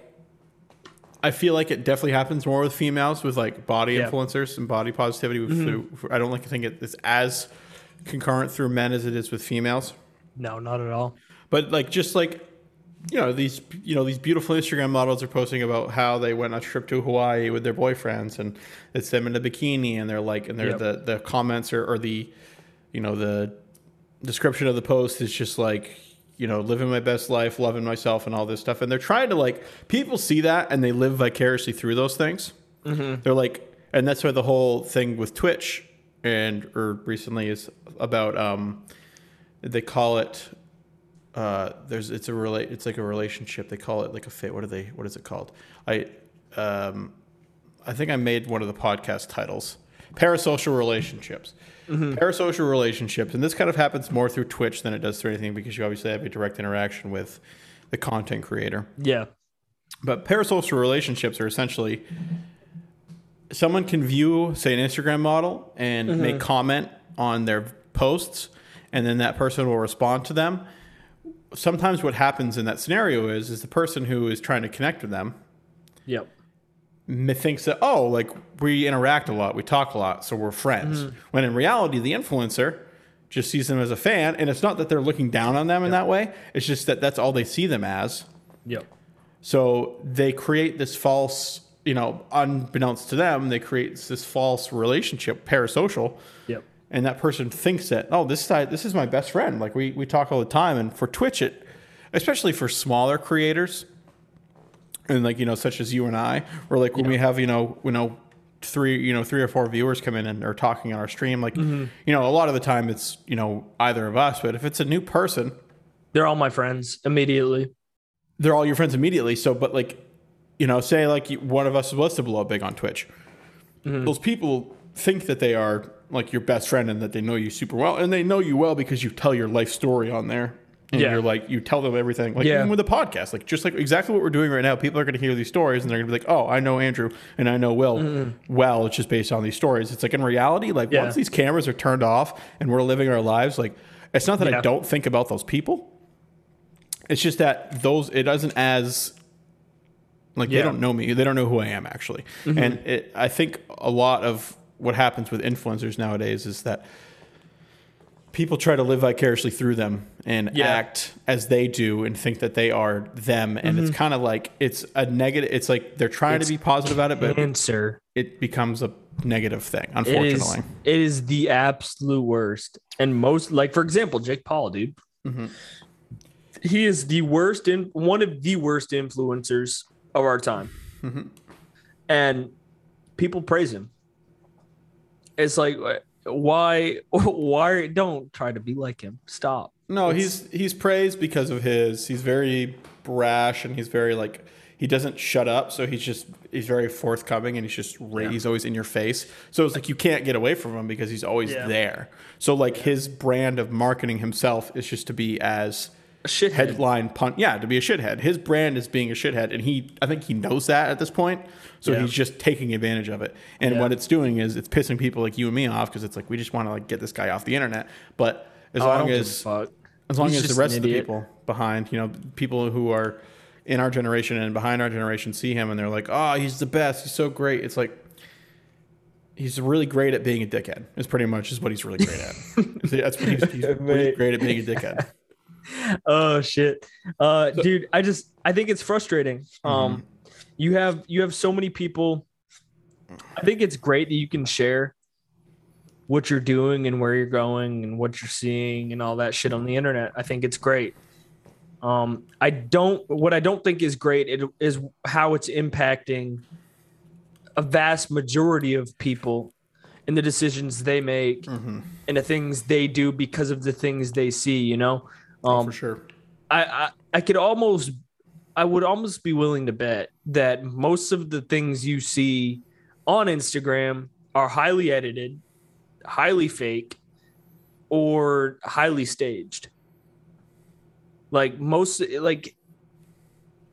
I feel like it definitely happens more with females with like body Yeah. influencers and body positivity. With, mm-hmm. through, I don't like think it is as concurrent through men as it is with females. No, not at all. But like just like you know these you know these beautiful Instagram models are posting about how they went on a trip to Hawaii with their boyfriends and it's them in a bikini and they're like and they're Yep. the the comments are or the you know the description of the post is just like you know living my best life loving myself and all this stuff. And they're trying to like people see that and they live vicariously through those things. They're like and that's why the whole thing with twitch and or recently is about um they call it uh there's it's a relate it's like a relationship. They call it like a fit what are they what is it called? I um i think i made one of the podcast titles parasocial relationships Mm-hmm. parasocial relationships and this kind of happens more through twitch than it does through anything because you obviously have a direct interaction with the content creator Yeah. but parasocial relationships are essentially someone can view, say, an Instagram model and mm-hmm. make comment on their posts, and then that person will respond to them. Sometimes what happens in that scenario is is the person who is trying to connect with them Yep. Thinks that oh like we interact a lot we talk a lot so we're friends mm-hmm. when in reality the influencer just sees them as a fan and it's not that they're looking down on them in that way it's just that that's all they see them as Yep. so they create this false, you know, unbeknownst to them, they create this false relationship, parasocial, Yep. and that person thinks that, oh, this guy, this is my best friend. Like we we talk all the time, and for Twitch, it, especially for smaller creators, and like you know, such as you and I, or like when we have you know, you know. Three, you know, three or four viewers come in and are talking on our stream. Like, mm-hmm. you know, a lot of the time it's, you know, either of us. But if it's a new person, They're all my friends immediately. they're all your friends immediately. So, but like, you know, say like one of us was to blow up big on Twitch, mm-hmm. those people think that they are like your best friend and that they know you super well, and they know you well because you tell your life story on there. And Yeah. you're like, you tell them everything. Like, Yeah. even with the podcast, like, just like exactly what we're doing right now, people are going to hear these stories and they're going to be like, oh, I know Andrew and I know Will well. It's just based on these stories. It's like in reality, like, Yeah. once these cameras are turned off and we're living our lives, like, it's not that I don't think about those people. It's just that those it doesn't as like they. Mm-hmm. don't know me. They don't know who I am actually. And it, I think a lot of what happens with influencers nowadays is that people try to live vicariously through them and Yeah. act as they do and think that they are them. And it's kind of like it's a negative. It's like they're trying Mm-hmm. It's to be positive about it, but Answer. it becomes a negative thing. It is. Unfortunately, It is the absolute worst. And most, like for example, Jake Paul, dude. Mm-hmm. He is the worst in one of the worst influencers of our time, Mm-hmm. and people praise him. It's like, why? Why don't try to be like him? Stop. No, he's he's praised because of his. He's very brash and he's very like he doesn't shut up. So he's just he's very forthcoming and he's just Yeah. he's always in your face. So it's like you can't get away from him because he's always Yeah. there. So like his brand of marketing himself is just to be as A shithead. headline punt. Yeah, to be a shithead. His brand is being a shithead, and he I think he knows that at this point. So Yeah. he's just taking advantage of it. And Yeah. what it's doing is it's pissing people like you and me off because it's like we just want to like get this guy off the internet. But as Oh, long as as long He's as the rest of the people behind, you know, people who are in our generation and behind our generation see him and they're like, "Oh, he's the best. He's so great." It's like he's really great at being a dickhead. Is pretty much is what he's really great at. That's what he's, he's really great at being a dickhead. oh shit uh dude i just i think it's frustrating Mm-hmm. um you have you have so many people i think it's great that you can share what you're doing and where you're going and what you're seeing and all that shit on the internet i think it's great Um, I don't. What I don't think is great it, is how it's impacting a vast majority of people and the decisions they make Mm-hmm. and the things they do because of the things they see. You know, Oh, um, for sure. I, I I could almost I would almost be willing to bet that most of the things you see on Instagram are highly edited, highly fake, or highly staged. Like most like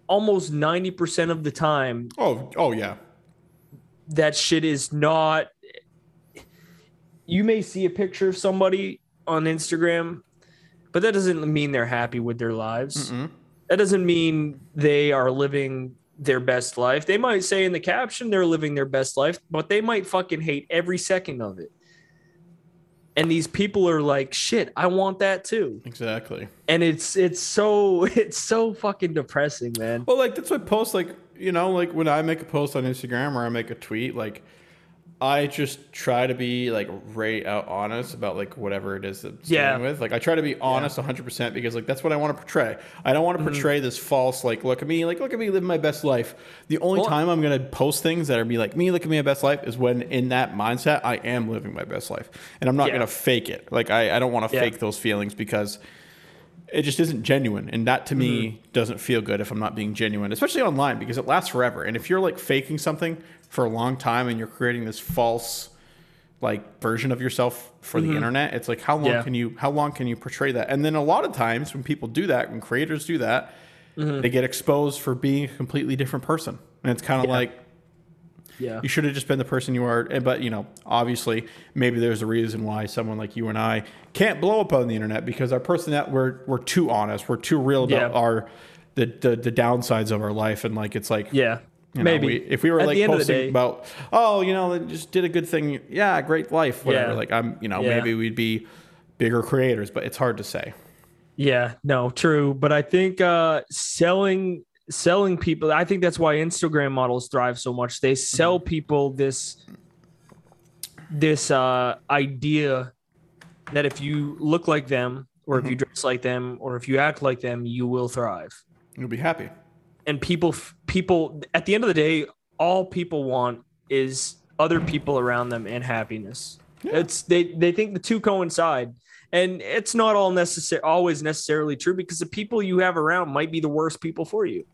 almost 90% of the time Oh, oh yeah. that shit is not you may see a picture of somebody on Instagram, but that doesn't mean they're happy with their lives. Mm-mm. That doesn't mean they are living their best life. They might say in the caption they're living their best life, but they might fucking hate every second of it. And these people are like, shit, I want that too. Exactly. And it's it's so it's so fucking depressing, man. Well, like that's what posts like you know like when I make a post on Instagram or I make a tweet like I just try to be like right out honest about like whatever it is that's Yeah. dealing with. Like I try to be honest 100% because like that's what I want to portray. I don't want Mm-hmm. to portray this false like look at me like look at me living my best life. The only Well- time I'm gonna post things that are be like me look at me my best life is when in that mindset I am living my best life and I'm not Yeah. gonna fake it. Like I, I don't want to Yeah. fake those feelings because it just isn't genuine and that to me Mm-hmm. doesn't feel good if i'm not being genuine especially online because it lasts forever and if you're like faking something for a long time and you're creating this false like version of yourself for the internet it's like how long Mm-hmm. Yeah. can you how long can you portray that and then a lot of times when people do that when creators do that Mm-hmm. they get exposed for being a completely different person and it's kind of Yeah. like Yeah. you should have just been the person you are. But you know, obviously, maybe there's a reason why someone like you and I can't blow up on the internet because our personality we're we're too honest. We're too real about Yeah. our the, the the downsides of our life. And like it's like Yeah. you know, Maybe. we, if we were At like the end of the posting day- about oh you know just did a good thing yeah great life whatever Yeah. like I'm you know Yeah. maybe we'd be bigger creators but it's hard to say. Yeah, no, true. But I think uh selling selling people, I think that's why Instagram models thrive so much. They sell Mm-hmm. people this this uh idea that if you look like them or if you Mm-hmm. dress like them or if you act like them, you will thrive. You'll be happy. And people people at the end of the day, all people want is other people around them and happiness. Yeah. It's they they think the two coincide. And it's not all necessary always necessarily true because the people you have around might be the worst people for you.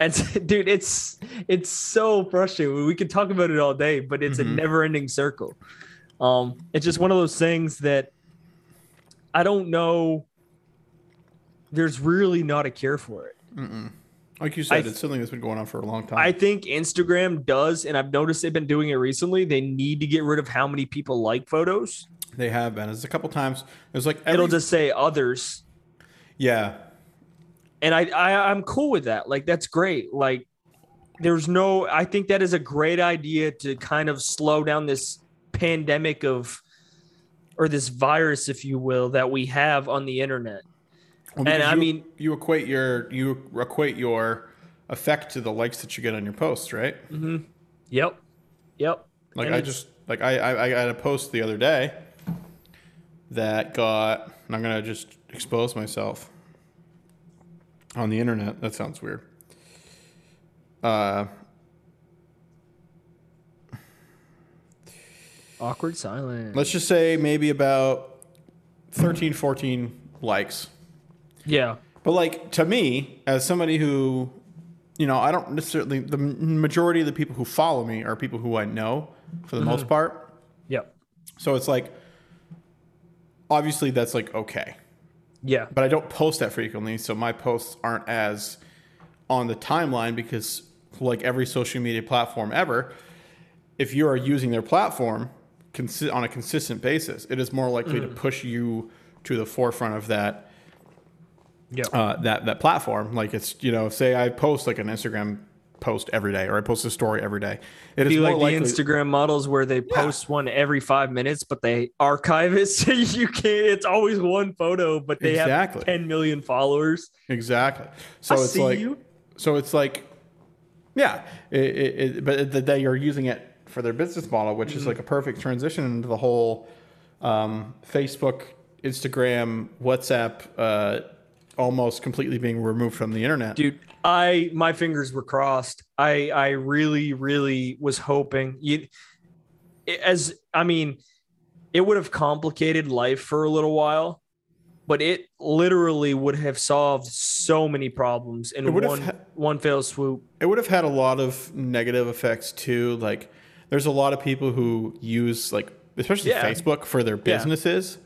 And dude, it's it's so frustrating. We could talk about it all day, but it's Mhm. a never-ending circle. Um, it's just one of those things that I don't know. There's really not a cure for it. Like you said, I- it's something that's been going on for a long time. I think Instagram does, and I've noticed they've been doing it recently. They need to get rid of how many people like photos. They have been. It's a couple times. There's like every, It'll just say others, yeah. and I, I I'm cool with that. Like that's great. Like there's no. I think that is a great idea to kind of slow down this pandemic of, or this virus, if you will, that we have on the internet. Well, And I you- mean- you equate your you equate your effect to the likes that you get on your posts, right? Mm-hmm. Yep. Yep. Like And I just like I, I I got a post the other day that got and I'm gonna just expose myself on the internet. That sounds weird. Uh, Awkward silence. let's just say maybe about 13, 14 likes. Yeah. But like to me, as somebody who, you know, I don't necessarily the majority of the people who follow me are people who I know for the most part. Yep. So it's like obviously that's like okay. Yeah. But I don't post that frequently, so my posts aren't as on the timeline because like every social media platform ever, if you are using their platform consi- on a consistent basis, it is more likely to push you to the forefront of that Yep. uh, that that platform. Like it's you know, say I post like an Instagram post every day, or I post a story every day. It is Do you more like likely. the Instagram models where they post one every five minutes, but they archive it so you can't? It's always one photo, but they Exactly. have 10 million followers. exactly. So I it's like, you. so it's like, yeah. It, it, it, but that they are using it for their business model, which Mm-hmm. is like a perfect transition into the whole um, Facebook, Instagram, WhatsApp. Uh, almost completely being removed from the internet. dude i my fingers were crossed i i really really was hoping you as i mean it would have complicated life for a little while but it literally would have solved so many problems in one ha- one fell swoop it would have had a lot of negative effects too. Like, there's a lot of people who use like, especially Yeah. Facebook for their businesses,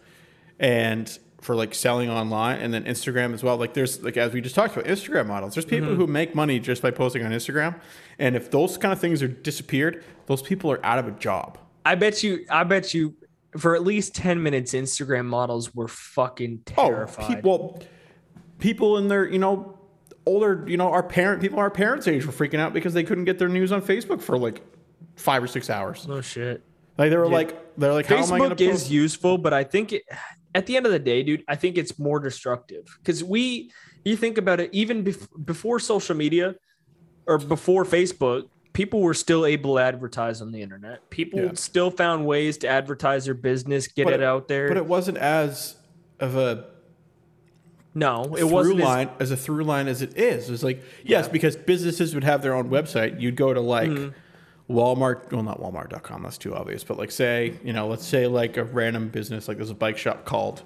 and for like selling online, and then Instagram as well. Like, there's like as we just talked about Instagram models. There's people mm-hmm. who make money just by posting on Instagram, and if those kind of things are disappeared, those people are out of a job. i bet you i bet you for at least 10 minutes instagram models were fucking oh, terrified Oh, people, people in their, you know, older, you know, our parent people our parents' age were freaking out because they couldn't get their news on Facebook for like five or six hours. no shit Like they were like, they're like, how am I going Facebook is useful, but I think it, at the end of the day, dude, I think it's more destructive because we, you think about it, even bef- before social media or before Facebook, people were still able to advertise on the internet. People Yeah. still found ways to advertise their business, get it, it- out there. But it wasn't as of a no, it through wasn't. as- line as, a through line as it is. It's like yes, Yeah. because businesses would have their own website. You'd go to like Mm-hmm. Walmart, well, not Walmart.com. That's too obvious. But like, say you know, let's say like a random business, like there's a bike shop called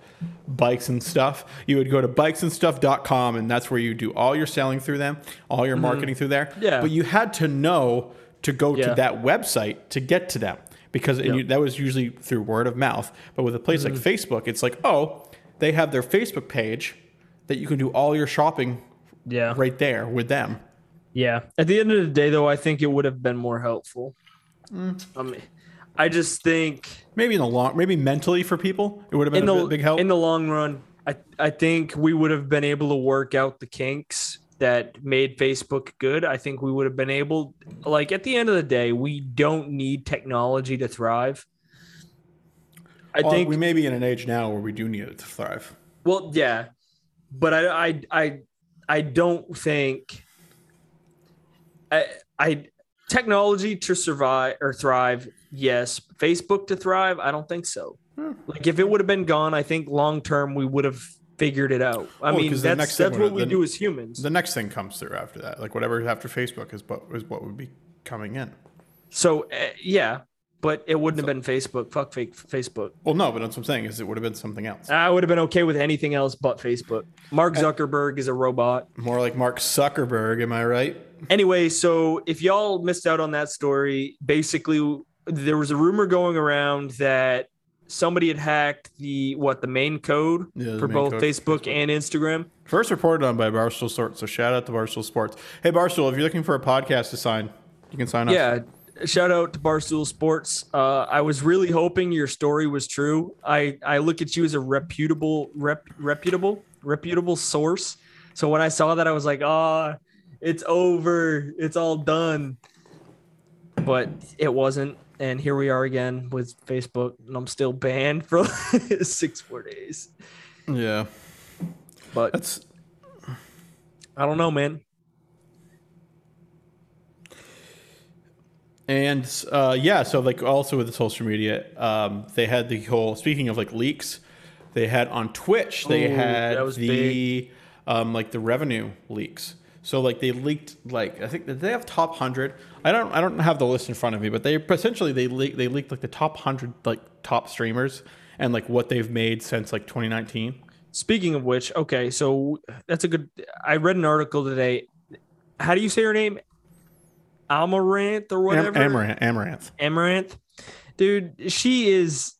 Bikes and Stuff. You would go to bikesandstuff.com, and that's where you do all your selling through them, all your marketing through there. Mm-hmm. Yeah. But you had to know to go Yeah. to that website to get to them because Yep. you, that was usually through word of mouth. But with a place like Mm-hmm. Facebook, it's like, oh, they have their Facebook page that you can do all your shopping yeah, right there with them. Yeah. At the end of the day, though, I think it would have been more helpful. Mm. I mean, I just think Maybe in the long, maybe mentally for people, it would have been in a the big help. in the long run, I I think we would have been able to work out the kinks that made Facebook good. I think we would have been able, like at the end of the day, we don't need technology to thrive. I Well, think we may be in an age now where we do need it to thrive. Well, yeah, but I, I, I, I don't think I, I technology to survive or thrive. Yes, Facebook to thrive. I don't think so. Hmm. Like if it would have been gone, I think long term we would have figured it out. I Well, mean, 'cause the that's that's what would- we the- do as humans. The next thing comes through after that, like whatever after Facebook is what is what would be coming in. So uh, yeah, but it wouldn't have been Facebook. Fuck fake Facebook. Well, no, but that's what I'm saying is it would have been something else. I would have been okay with anything else but Facebook. Mark Zuckerberg is a robot. More like Mark Zuckerberg, am I right? anyway, so if y'all missed out on that story, basically there was a rumor going around that somebody had hacked the what the main code Yeah, for main both code Facebook, Facebook. and Instagram. First reported on by Barstool Sports, so shout out to Barstool Sports. Hey, Barstool, if you're looking for a podcast to sign, you can sign up. Yeah. Shout out to Barstool Sports. Uh, I was really hoping your story was true. I, I look at you as a reputable rep, reputable reputable source. So when I saw that, I was like, ah, it's over. It's all done. But it wasn't. And here we are again with Facebook, and I'm still banned for six more days. yeah. But That's I don't know, man. And uh, yeah, so like also with the social media, um, they had the whole. Speaking of like leaks, they had on Twitch. They Ooh, had the um, like the revenue leaks. So like they leaked like I think did they have top hundred. I don't I don't have the list in front of me, but they essentially they leaked they leaked like the top hundred like top streamers and like what they've made since like 2019. Speaking of which, okay, so that's a good. I read an article today. How do you say her name? Amouranth or Am- whatever. Amouranth, Amouranth. Amouranth, dude, she is.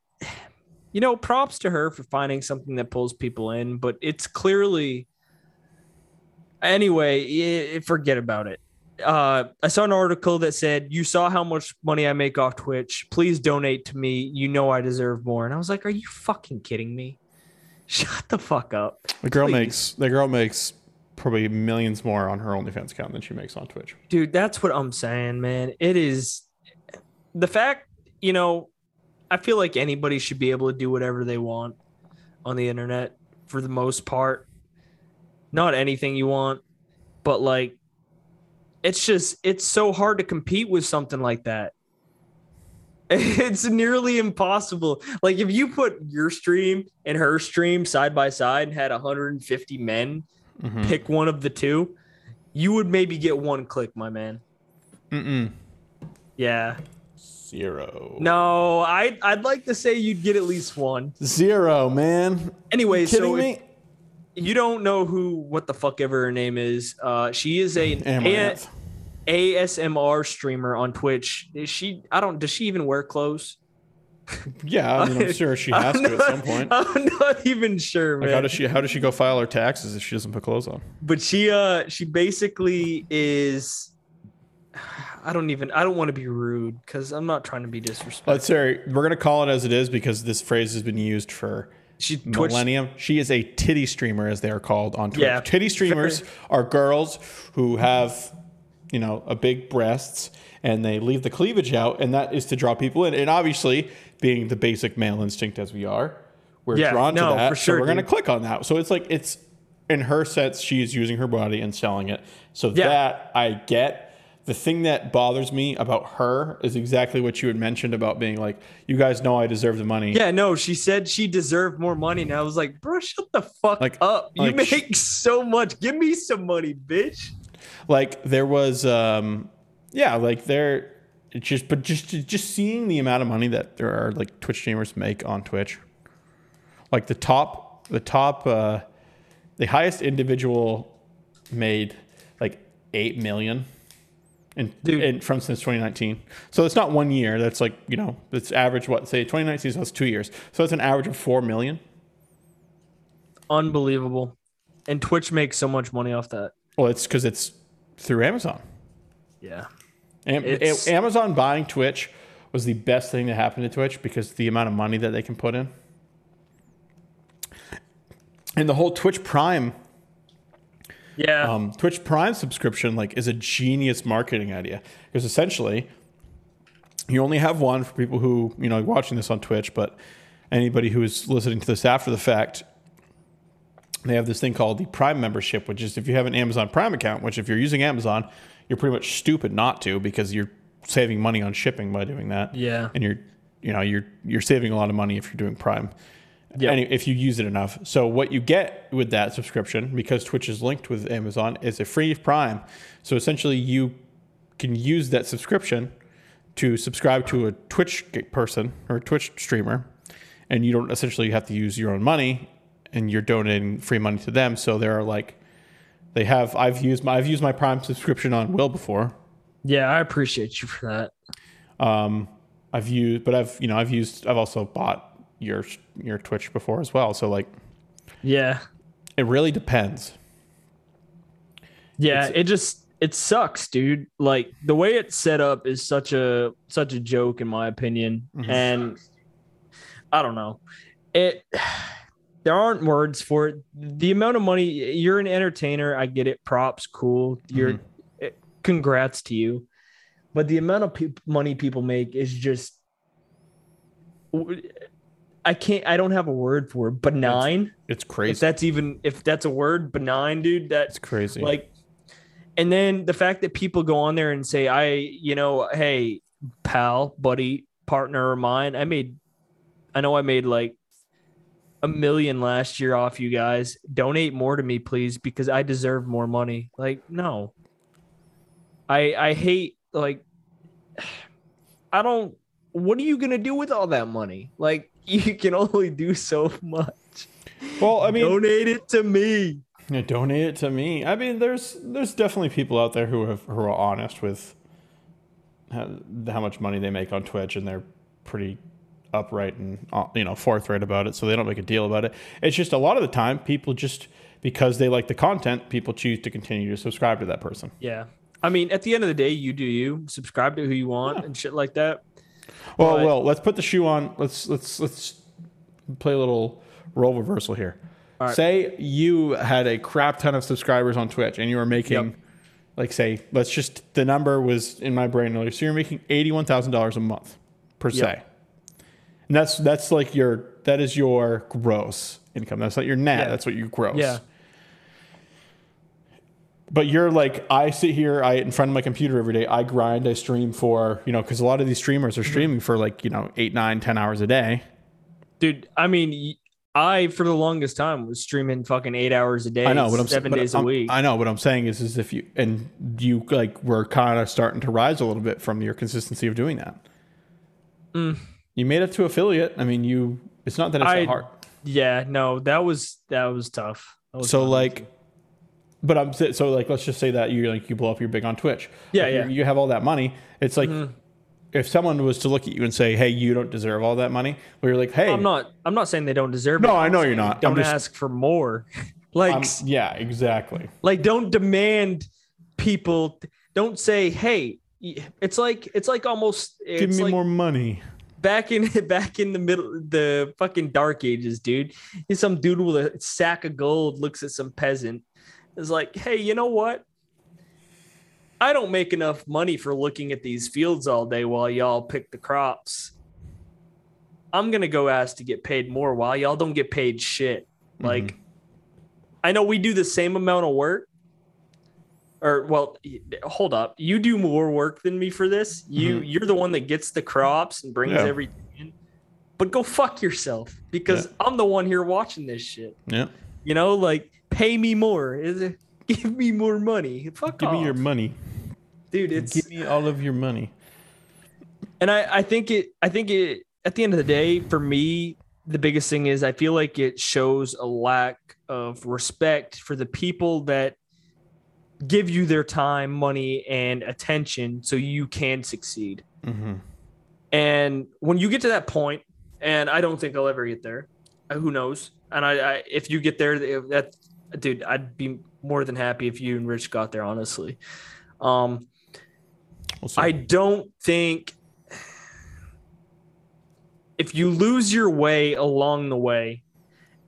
You know, props to her for finding something that pulls people in, but it's clearly. Anyway, eh, forget about it. Uh, I saw an article that said, "You saw how much money I make off Twitch. Please donate to me. You know I deserve more." And I was like, "Are you fucking kidding me? Shut the fuck up." The girl Please. makes the girl makes probably millions more on her OnlyFans account than she makes on Twitch. dude that's what i'm saying man. It is the fact you know i feel like anybody should be able to do whatever they want on the internet for the most part. Not anything you want but like it's just it's so hard to compete with something like that. It's nearly impossible. Like if you put your stream and her stream side by side and had 150 men pick one of the two, you would maybe get one click, my man. Mm-mm. Yeah. Zero. No, I I'd like to say you'd get at least one. Zero, man. Anyway, Kidding so if me? you don't know who what the fuck ever her name is. Uh, she is a, a Amouranth. ASMR streamer on Twitch. Is she? I don't. Does she even wear clothes? Yeah, I mean, I'm sure she has I'm to at some point. I'm not even sure, Like, man. how does she? How does she go file her taxes if she doesn't put clothes on? but she uh she basically is. I don't even. I don't want to be rude because I'm not trying to be disrespectful. Let's say we're gonna call it as it is because this phrase has been used for She Twitch. millennium. She is a titty streamer, as they are called on Twitch. Yeah. Titty streamers are girls who have, you know, a big breasts and they leave the cleavage out, and that is to draw people in. And obviously, being the basic male instinct as we are, we're Yeah, drawn no, to that. for sure, so we're gonna click on that. So it's like it's in her sense, she is using her body and selling it. So Yeah. that I get. The thing that bothers me about her is exactly what you had mentioned about being like, you guys know I deserve the money. Yeah, no, she said she deserved more money, and I was like, bro, shut the fuck Like- up. You like make so much. Give me some money, bitch. like there was um yeah like there it's just but just just seeing the amount of money that there are like twitch streamers make on twitch like the top the top uh the highest individual made like 8 million in from since 2019 so it's not one year that's like you know it's average what say 2019 so that's two years so it's an average of 4 million Unbelievable. And Twitch makes so much money off that. well it's because it's through amazon Yeah. Am- It's- Amazon buying Twitch was the best thing that happened to Twitch because the amount of money that they can put in. And the whole Twitch Prime, Yeah. um, Twitch Prime subscription, like, is a genius marketing idea because essentially, you only have one for people who you know watching this on Twitch, but anybody who is listening to this after the fact, they have this thing called the Prime membership, which is if you have an Amazon Prime account, which if you're using Amazon, you're pretty much stupid not to because you're saving money on shipping by doing that. Yeah. and you're you know you're you're saving a lot of money if you're doing Prime. Yep. Any, if you use it enough. So what you get with that subscription, because Twitch is linked with Amazon, is a free Prime. So essentially, you can use that subscription to subscribe to a Twitch person or a Twitch streamer, and you don't essentially have to use your own money, and you're donating free money to them. So there are like, they have. I've used my I've used my Prime subscription on Will before. yeah, I appreciate you for that. Um, I've used, but I've you know I've used I've also bought your your Twitch before as well. So like, Yeah. it really depends. Yeah, It's- it just it sucks, dude. Like the way it's set up is such a such a joke in my opinion. Mhm. And I don't know. It there aren't words for it. The amount of money you're an entertainer, I get it. Props, cool. You're Mhm. it- congrats to you. But the amount of peop money people make is just I can't I don't have a word for it. Benign. It's If crazy. that's even if that's a word, benign, dude. That's crazy. like and then the fact that people go on there and say i you know hey pal buddy partner of mine i made i know i made like a million last year off you guys. Donate more to me please because i deserve more money. Like no. I i hate like i don't what are you gonna do with all that money? Like you can only do so much. Well, I mean, donate it to me. Yeah, donate it to me. I mean, there's there's definitely people out there who have who are honest with how, how much money they make on Twitch, and they're pretty upright and uh, you know forthright about it, so they don't make a deal about it. It's just a lot of the time people just because they like the content, people choose to continue to subscribe to that person. Yeah. I mean, at the end of the day, you do you. Subscribe to who you want and shit like that. Well, But- well, let's put the shoe on. Let's let's let's play a little role reversal here. Right. Say you had a crap ton of subscribers on Twitch and you were making, Yep. like, say, let's just the number was in my brain earlier. So you're making eighty-one thousand dollars a month per se, Yep. And that's that's like your that is your gross income. That's not your net. Yeah. That's what you gross. Yeah. But you're like, I sit here, I in front of my computer every day. I grind, I stream for, you know, because a lot of these streamers are Mm-hmm. streaming for like, you know, eight, nine, ten hours a day. Dude, I mean, I for the longest time was streaming fucking eight hours a day. I know, but I'm seven but days I'm- a week. I know, what I'm saying is, is if you and you like were kind of starting to rise a little bit from your consistency of doing that. Mm. You made it to affiliate. I mean, you. It's not that it's I- that hard. yeah, no, that was that was tough. That was So like, but I'm so like let's just say that you like you blow up, you're big on Twitch. Yeah, Like, yeah. Mm-hmm. You, you have all that money. It's like if someone was to look at you and say, "Hey, you don't deserve all that money," well, you're like, "Hey, I'm not. I'm not saying they don't deserve it. No, I know you're not. Don't I'm just- ask for more. like, I'm- yeah, exactly." like don't demand people. Don't say, "Hey." It's like it's like almost it's Give me like more money. Back in back in the middle the fucking dark ages, dude. He's some dude with a sack of gold looks at some peasant. Is like, hey, you know what? I don't make enough money for looking at these fields all day while y'all pick the crops. I'm gonna go ask to get paid more while y'all don't get paid shit. Mm-hmm. Like, I know we do the same amount of work. Or well, hold up. You do more work than me for this. You mm-hmm. you're the one that gets the crops and brings Yeah. everything in. But go fuck yourself because I'm the one here watching this shit. Yeah, You know, like pay me more. Is it- Give me more money. Fuck give off, me your money. dude. It's Give me all of your money. and I, I think it i think it at the end of the day for me the biggest thing is i feel like it shows a lack of respect for the people that give you their time money and attention so you can succeed. Hmm and when you get to that point and i don't think i'll ever get there uh, who knows? And i, I if you get there that dude i'd be more than happy if you and rich got there honestly. Um. I don't think if you lose your way along the way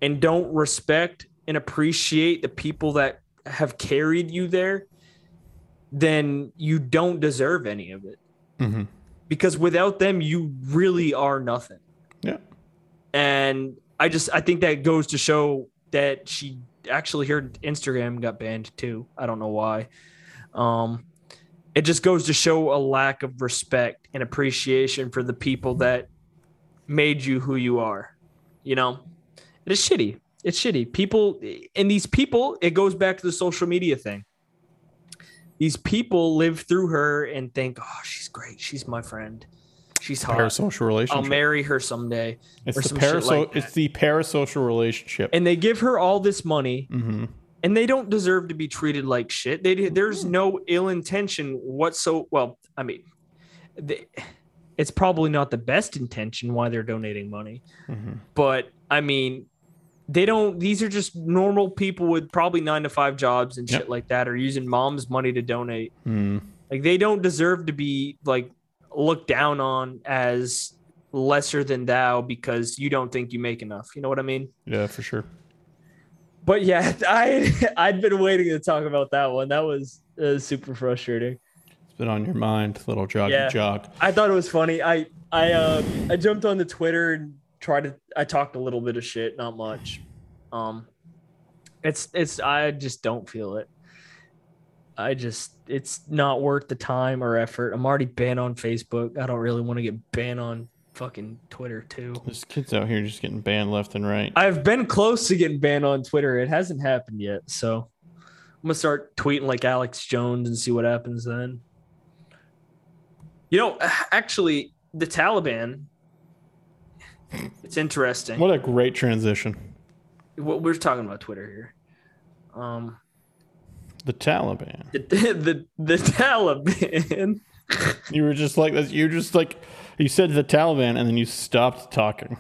and don't respect and appreciate the people that have carried you there, then you don't deserve any of it. Mhm. Because without them, you really are nothing. Yeah. And I just I think that goes to show that she actually her Instagram got banned too. I don't know why. Um it just goes to show a lack of respect and appreciation for the people that made you who you are. You know, it is shitty. It's shitty. People and these people, it goes back to the social media thing. These people live through her and think, oh, she's great. She's my friend. She's hot. parasocial relationship. I'll marry her someday. it's or the some paraso- like. It's the parasocial relationship. And they give her all this money hmm and they don't deserve to be treated like shit. They there's no ill intention whatsoever. Well, I mean, they, it's probably not the best intention why they're donating money, hmm but I mean, they don't. These are just normal people with probably nine to five jobs and shit Yep. like that, are using mom's money to donate. Mm. Like they don't deserve to be like looked down on as lesser than thou because you don't think you make enough. You know what I mean? Yeah, for sure. But yeah, I I'd been waiting to talk about that one. That was uh, super frustrating. It's been on your mind, little joggy Yeah. jog. I thought it was funny. I I uh, I jumped on the Twitter and tried to. I talked a little bit of shit, not much. Um, it's it's. I just don't feel it. I just it's not worth the time or effort. I'm already banned on Facebook. I don't really want to get banned on fucking Twitter too. There's kids out here just getting banned left and right. I've been close to getting banned on Twitter. It hasn't happened yet. So I'm gonna start tweeting like Alex Jones and see what happens then. You know, actually, the Taliban. It's interesting. What a great transition. What we're talking about Twitter here. Um, The Taliban. the the, the Taliban. You were just like this. You just like you said the Taliban, and then you stopped talking.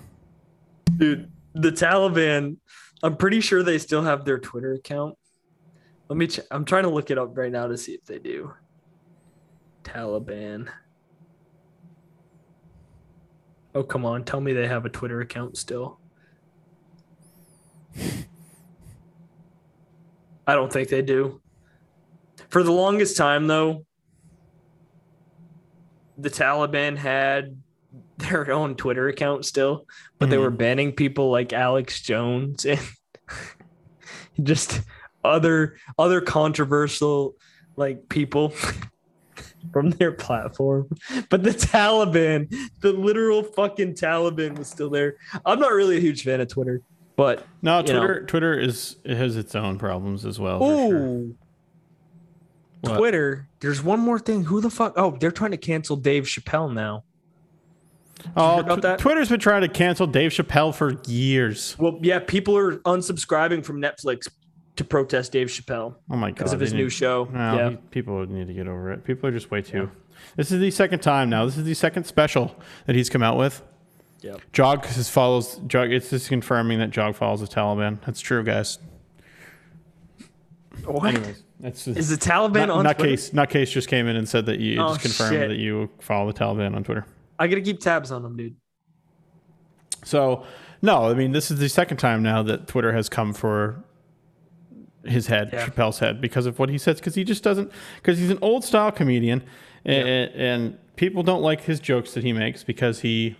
dude the taliban i'm pretty sure they still have their twitter account let me ch- i'm trying to look it up right now to see if they do taliban oh come on. Tell me they have a twitter account still. I don't think they do. For the longest time though the taliban had their own twitter account still but they Mhm. were banning people like Alex Jones and just other other controversial like people from their platform. But the Taliban, the literal fucking Taliban was still there. I'm not really a huge fan of Twitter. But No, you know. Twitter Twitter is it has its own problems as well. for sure. Twitter. There's one more thing. Who the fuck? Oh, they're trying to cancel Dave Chappelle now. Oh, tw- that? Twitter's been trying to cancel Dave Chappelle for years. Well, yeah, people are unsubscribing from Netflix to protest Dave Chappelle Oh my god! because of his new show. No, yeah. people need to get over it. People are just way too. This is the second time now. This is the second special that he's come out with. Yeah. Jog follows. Jog. It's just confirming that Jog follows the Taliban. That's true, guys. What? Anyways, that's Is the Taliban not, on not Twitter? case. Just came in and said that you Oh, just confirmed shit. that you follow the Taliban on Twitter. I gotta keep tabs on them, dude. So no, I mean this is the second time now that Twitter has come for his head, Yeah. Chappelle's head, because of what he says. Because he just doesn't. Because he's an old style comedian, and, and people don't like his jokes that he makes because he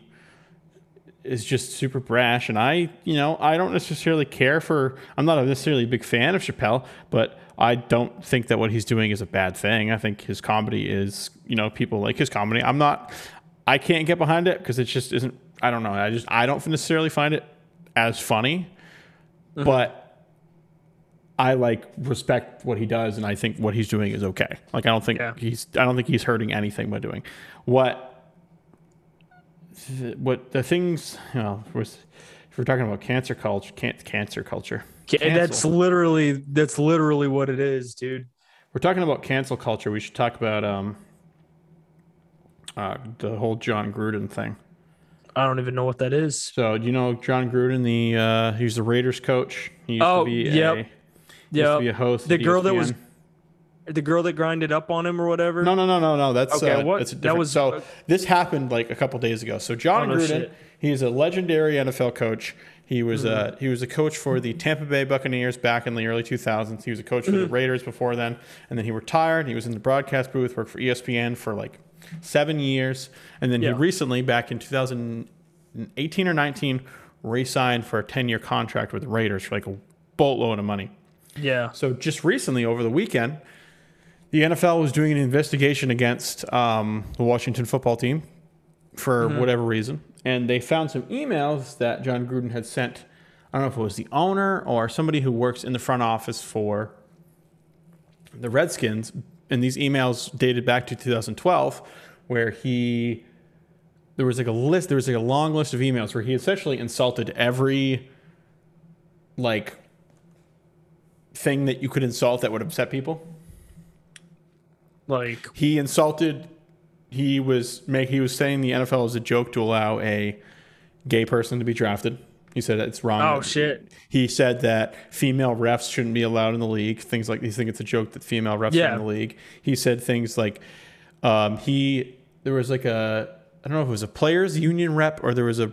is just super brash. And I, you know, I don't necessarily care for. I'm not necessarily a big fan of Chappelle, but I don't think that what he's doing is a bad thing. I think his comedy is, you know, people like his comedy. I'm not. I can't get behind it because it just isn't. I don't know. I just I don't necessarily find it as funny, mm-hmm. but I like respect what he does, and I think what he's doing is okay. Like I don't think Yeah. he's I don't think he's hurting anything by doing what what the things. You know, if we're talking about cancer culture, can, cancer culture. Ca- That's literally that's literally what it is, dude. We're talking about cancel culture. We should talk about um uh, the whole Jon Gruden thing. I don't even know what that is. So do you know Jon Gruden? The uh, he's the Raiders coach. He used Oh, to be yep. a, to be Yeah, a host. The girl that was- the girl that grinded up on him or whatever. No, no, no, no, no. That's Okay, uh, what- That's a that different. was- so this happened like a couple days ago. So Jon Oh, Gruden, he's a legendary NFL coach. He was uh, Mm-hmm. he was a coach for the Tampa Bay Buccaneers back in the early 2000s. He was a coach for Mm-hmm. the Raiders before then, and then he retired. He was in the broadcast booth, worked for ESPN for like seven years, and then Yeah. he recently, back in 2018 or 19, re-signed for a 10-year contract with the Raiders for like a boatload of money. Yeah. So just recently, over the weekend, the NFL was doing an investigation against um, the Washington football team for whatever reason, and they found some emails that Jon Gruden had sent. I don't know if it was the owner or somebody who works in the front office for the Redskins, and these emails dated back to 2012, where he there was like a list, there was like a long list of emails where he essentially insulted every like thing that you could insult that would upset people. Like He insulted. He was make. He was saying the NFL is a joke to allow a gay person to be drafted. He said it's wrong. oh shit. He said that female refs shouldn't be allowed in the league. Things like he think it's a joke that female refs are in the league. He said things like um, he there was like a I don't know if it was a players union rep or there was a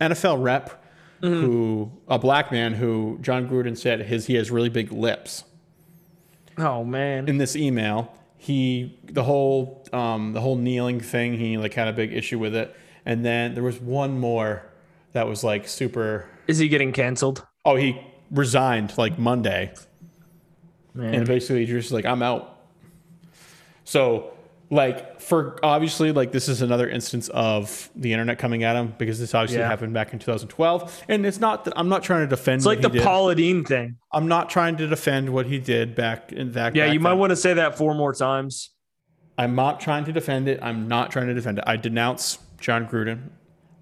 NFL rep Mm-hmm. who a black man who Jon Gruden said his he has really big lips Oh man. in this email he the whole um, the whole kneeling thing he like had a big issue with it and then there was one more that was like super Is he getting canceled? oh he resigned like monday Man. and basically just like i'm out so like for obviously like this is another instance of the internet coming at him because this obviously Yeah. happened back in 2012 and it's not that i'm not trying to defend it's like the. Paula Deen thing. i'm not trying to defend what he did back in that Yeah, back you might then. want to say that four more times. I'm not trying to defend it. I'm not trying to defend it. I denounce Jon Gruden.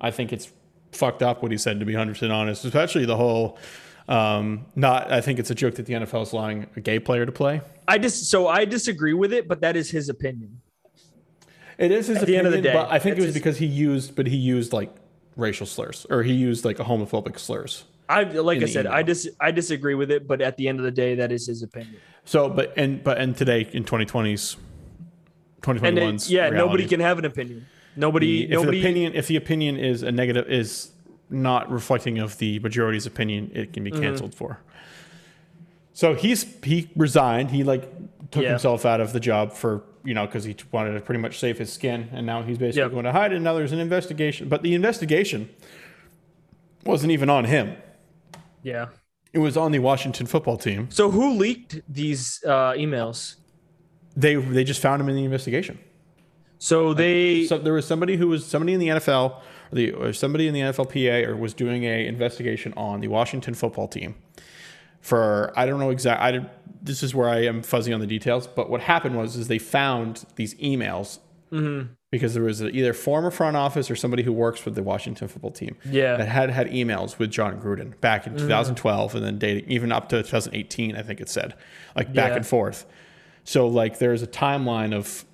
I think it's fucked up what he said, to be 100% honest, especially the whole. Um, not, I think it's a joke that the NFL is allowing a gay player to play. I just so I disagree with it, but that is his opinion. It is his At the end of the opinion, day, but I think it was his- because he used, but he used like racial slurs or he used like a homophobic slurs. I like I said, email. I dis I disagree with it, but at the end of the day, that is his opinion. So, but and but and today in 2020s, And then, 2021's yeah, nobody can have an opinion. Nobody, if nobody. the opinion if the opinion is a negative is not reflecting of the majority's opinion it can be Mm-hmm. canceled for so he's he resigned he like took Yeah. himself out of the job for you know because he wanted to pretty much save his skin and now he's basically Yep. going to hide it and now there's an investigation but the investigation wasn't even on him yeah. it was on the washington football team So who leaked these uh, emails? they they just found him in the investigation So they so there was somebody who was somebody in the NFL or the or somebody in the NFLPA or was doing a investigation on the Washington football team for I don't know exactly. This is where I am fuzzy on the details. But what happened was is they found these emails mm-hmm. because there was a, either former front office or somebody who works with the Washington football team Yeah. that had had emails with Jon Gruden back in mm. 2012 and then dating even up to 2018. I think it said like back Yeah. and forth. So like there's a timeline of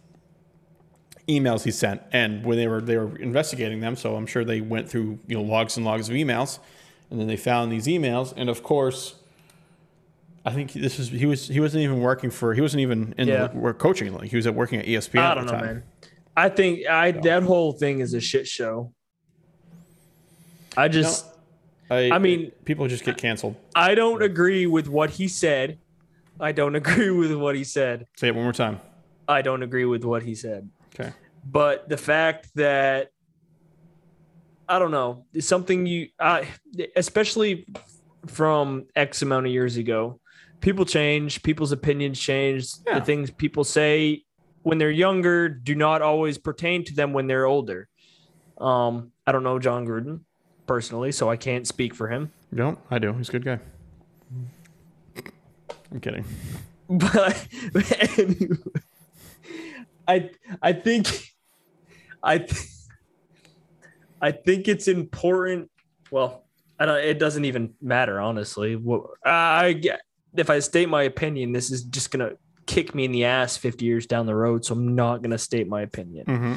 emails he sent and when they were they were investigating them so i'm sure they went through you know logs and logs of emails and then they found these emails and of course i think this is he was he wasn't even working for he wasn't even in Yeah. the work coaching like he was at working at espn I don't know, time. man. I think I that whole thing is a shit show. I just I, I mean- people just get canceled I don't agree with what he said. I don't agree with what he said. say it one more time I don't agree with what he said. okay But the fact that I don't know, it's something you I especially from X amount of years ago, people change, people's opinions change. Yeah. The things people say when they're younger do not always pertain to them when they're older. Um, I don't know Jon Gruden personally, so I can't speak for him. you don't i do he's a good guy i'm kidding but anyway, I I think I th- I think it's important. Well, I don't. It doesn't even matter, honestly. What I get if I state my opinion, this is just gonna kick me in the ass fifty years down the road. So I'm not gonna state my opinion. mm-hmm.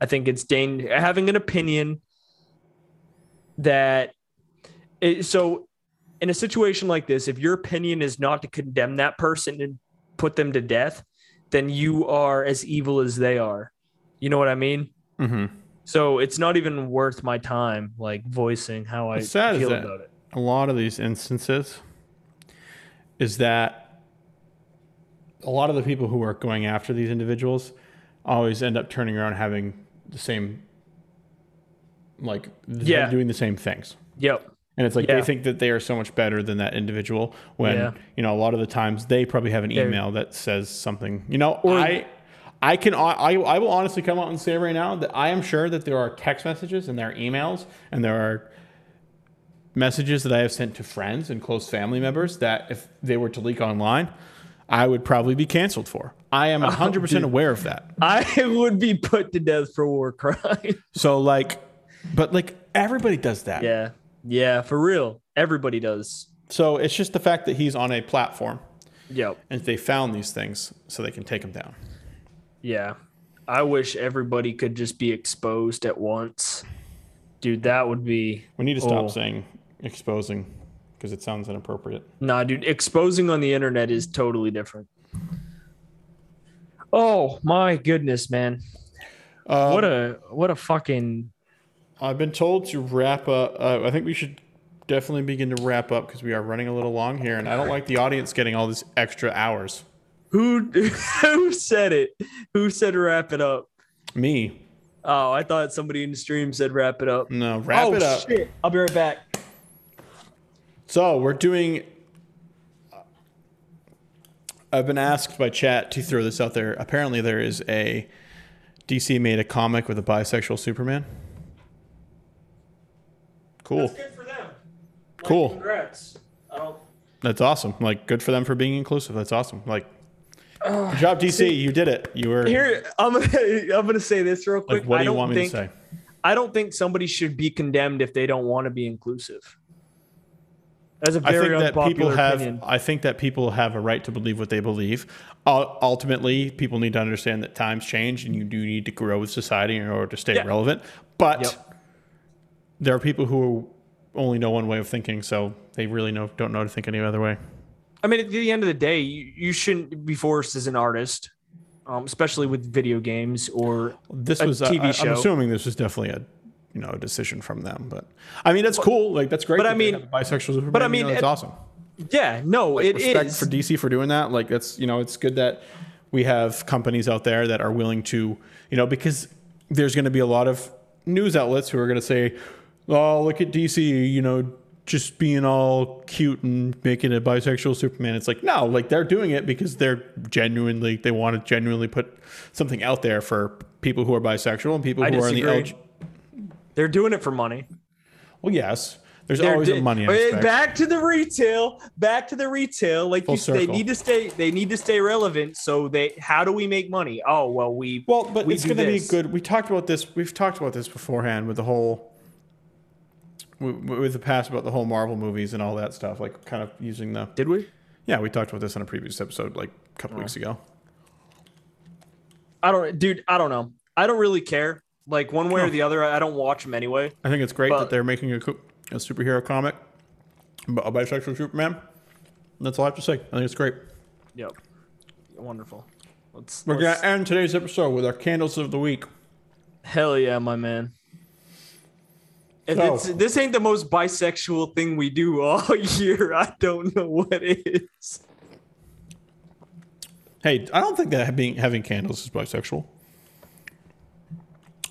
I think it's dang having an opinion that it, so in a situation like this, if your opinion is not to condemn that person and put them to death, then you are as evil as they are. You know what I mean? Mm-hmm. So it's not even worth my time like voicing how I What's feel about it. a lot of these instances is that a lot of the people who are going after these individuals always end up turning around having the same like Yeah. doing the same things Yep. and it's like Yeah. they think that they are so much better than that individual when Yeah. you know a lot of the times they probably have an email that says something you know Or- i i can I, I will honestly come out and say right now that i am sure that there are text messages and there are emails and there are messages that i have sent to friends and close family members that if they were to leak online i would probably be canceled for i am 100% Oh, aware of that I would be put to death for war crime. so like but like everybody does that yeah. Yeah, for real. Everybody does. so it's just the fact that he's on a platform Yep. and they found these things so they can take him down. Yeah. I wish everybody could just be exposed at once. Dude, that would be We need to stop Oh. saying exposing because it sounds inappropriate. nah, dude. Exposing on the internet is totally different. Oh my goodness, man! Um, What a what a fucking I've been told to wrap up. Uh, I think we should definitely begin to wrap up because we are running a little long here, and I don't like the audience getting all these extra hours. who who said it? Who said wrap it up? Me, Oh, I thought somebody in the stream said wrap it up. no, wrap oh it up. shit! I'll be right back. So we're doing. Uh, I've been asked by chat to throw this out there. Apparently, there is a DC made a comic with a bisexual Superman. Cool. good for them. Cool. Congrats. Don't. That's awesome. Like, good for them for being inclusive. That's awesome. Like, good job, DC. you did it. You were. Here, I'm gonna I'm gonna say this real quick. like, what do you want me think, to say? I don't think somebody should be condemned if they don't want to be inclusive. That's a I very think that unpopular people have. opinion. I think that people have a right to believe what they believe. Uh, ultimately, people need to understand that times change, and you do need to grow with society in order to stay Yeah. relevant. But Yep. there are people who only know one way of thinking, so they really know don't know to think any other way. I mean, at the end of the day, you, you shouldn't be forced as an artist, um, especially with video games or This was A. TV I, I'm show. assuming this was definitely a. You know, a decision from them, but I mean, that's cool. Like, that's great. but I mean- bisexual Superman. but I you mean, know, it's it- awesome. yeah, no, it respect is. for DC for doing that. Like that's you know it's good that we have companies out there that are willing to you know because there's going to be a lot of news outlets who are going to say, oh look at DC, you know just being all cute and making a bisexual Superman. It's like no, like they're doing it because they're genuinely they want to genuinely put something out there for people who are bisexual and people who are in the. LG. They're doing it for money. Well, yes. There's They're always di- a money aspect. Back to the retail. Back to the retail. Like you, they need to stay. They need to stay relevant. So they. How do we make money? Oh well, we. Well, but we it's going to be good. We talked about this. We've talked about this beforehand with the whole, with, the past about the whole Marvel movies and all that stuff. Like, kind of using the. Did we? Yeah, we talked about this in a previous episode, like a couple Oh. weeks ago. I don't, dude. I don't know. I don't really care. Like one way or the other. I don't watch them anyway. I think it's great But- that they're making a, a superhero comic about a bisexual Superman. That's all I have to say. I think it's great. Yep. Wonderful. Let's. We're let's- to end today's episode with our candles of the week. Hell yeah, my man. So- it's, this ain't the most bisexual thing we do all year, I don't know what is. Hey, I don't think that being having candles is bisexual.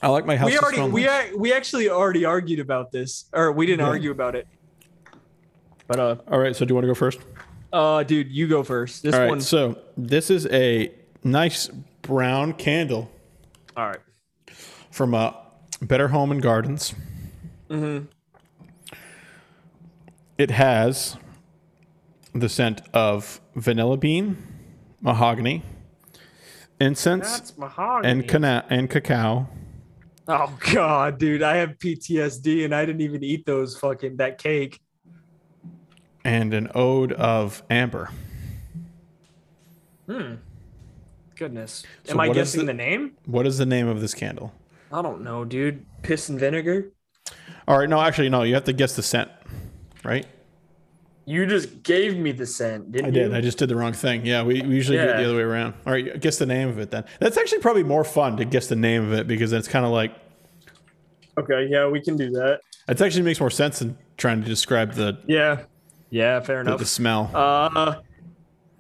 I like my house. we already we we actually already argued about this, or we didn't Yeah. argue about it. But uh, All right, so do you want to go first? uh, dude, you go first. This All right, one. so this is a nice brown candle all right. from uh, Better Home and Gardens. Mm-hmm. It has the scent of vanilla bean, mahogany, incense, mahogany. and cana- and cacao. Oh god, dude, I have PTSD, and I didn't even eat those fucking that cake. and an ode of amber. Hmm. Goodness. So Am I guessing the- the name? What is the name of this candle? I don't know, dude. Piss and vinegar. All right, no, actually, no. You have to guess the scent, right? You just gave me the scent, didn't you? I you? did. I just did the wrong thing. Yeah, we, we usually do it the other way around. All right, guess the name of it then. That's actually probably more fun to guess the name of it because it's kind of like Okay, yeah, we can do that. it actually makes more sense than trying to describe the Yeah. Yeah, fair the, enough. the smell. Uh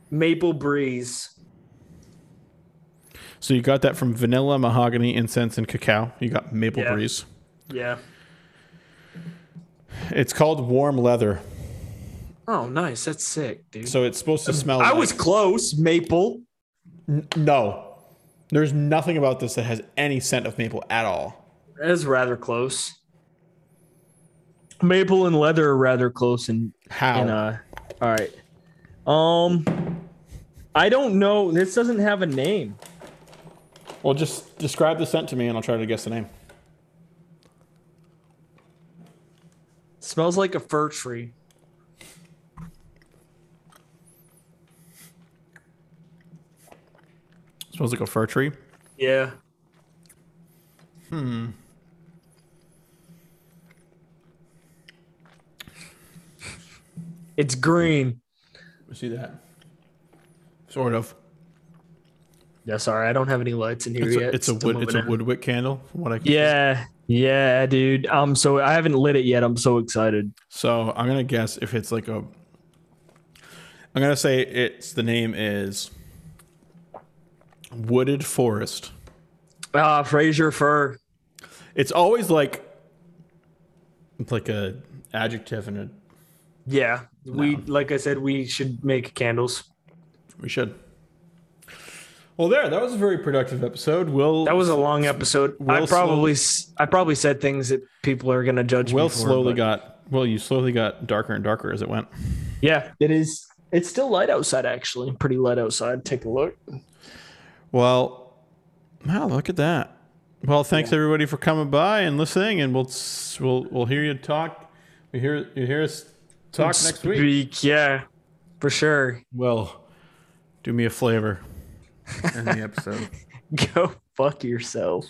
Maple Breeze. so you got that from vanilla, mahogany, incense, and cacao. You got maple Yeah. breeze. Yeah. It's called warm leather. Oh, nice. That's sick, dude. So it's supposed to smell. I like- was close. Maple. no. There's nothing about this that has any scent of maple at all. That's rather close. Maple and leather are rather close and How? and uh all right. Um I don't know. This doesn't have a name. well, just describe the scent to me, and I'll try to guess the name. smells like a fir tree. Smells like a fir tree. Yeah. Hmm. It's green. We see that. Sort of. Yeah, sorry, I don't have any lights in here It's yet. a, it's a wood. It's a woodwick candle. From what I can. Yeah, yeah, dude. I'm so I haven't lit it yet. I'm so excited. So I'm gonna guess if it's like a. I'm gonna say it's the name is. Wooded forest. Ah, Fraser fir. It's always like. It's like a adjective and a. Yeah, we like I said, we should make candles. We should. Well, there. That was a very productive episode. We'll. That was a long episode. I Will probably s I probably said things that people are gonna judge Will me for. slowly but- got. Well, you slowly got darker and darker as it went. Yeah, it is. It's still light outside. Actually, pretty light outside. Take a look. Well, wow, look at that. Well, thanks everybody for coming by and listening, and we'll we'll we'll hear you talk. We hear you hear us talk next week. Speak, Yeah, for sure. Well, do me a flavor. End the episode. Go fuck yourself.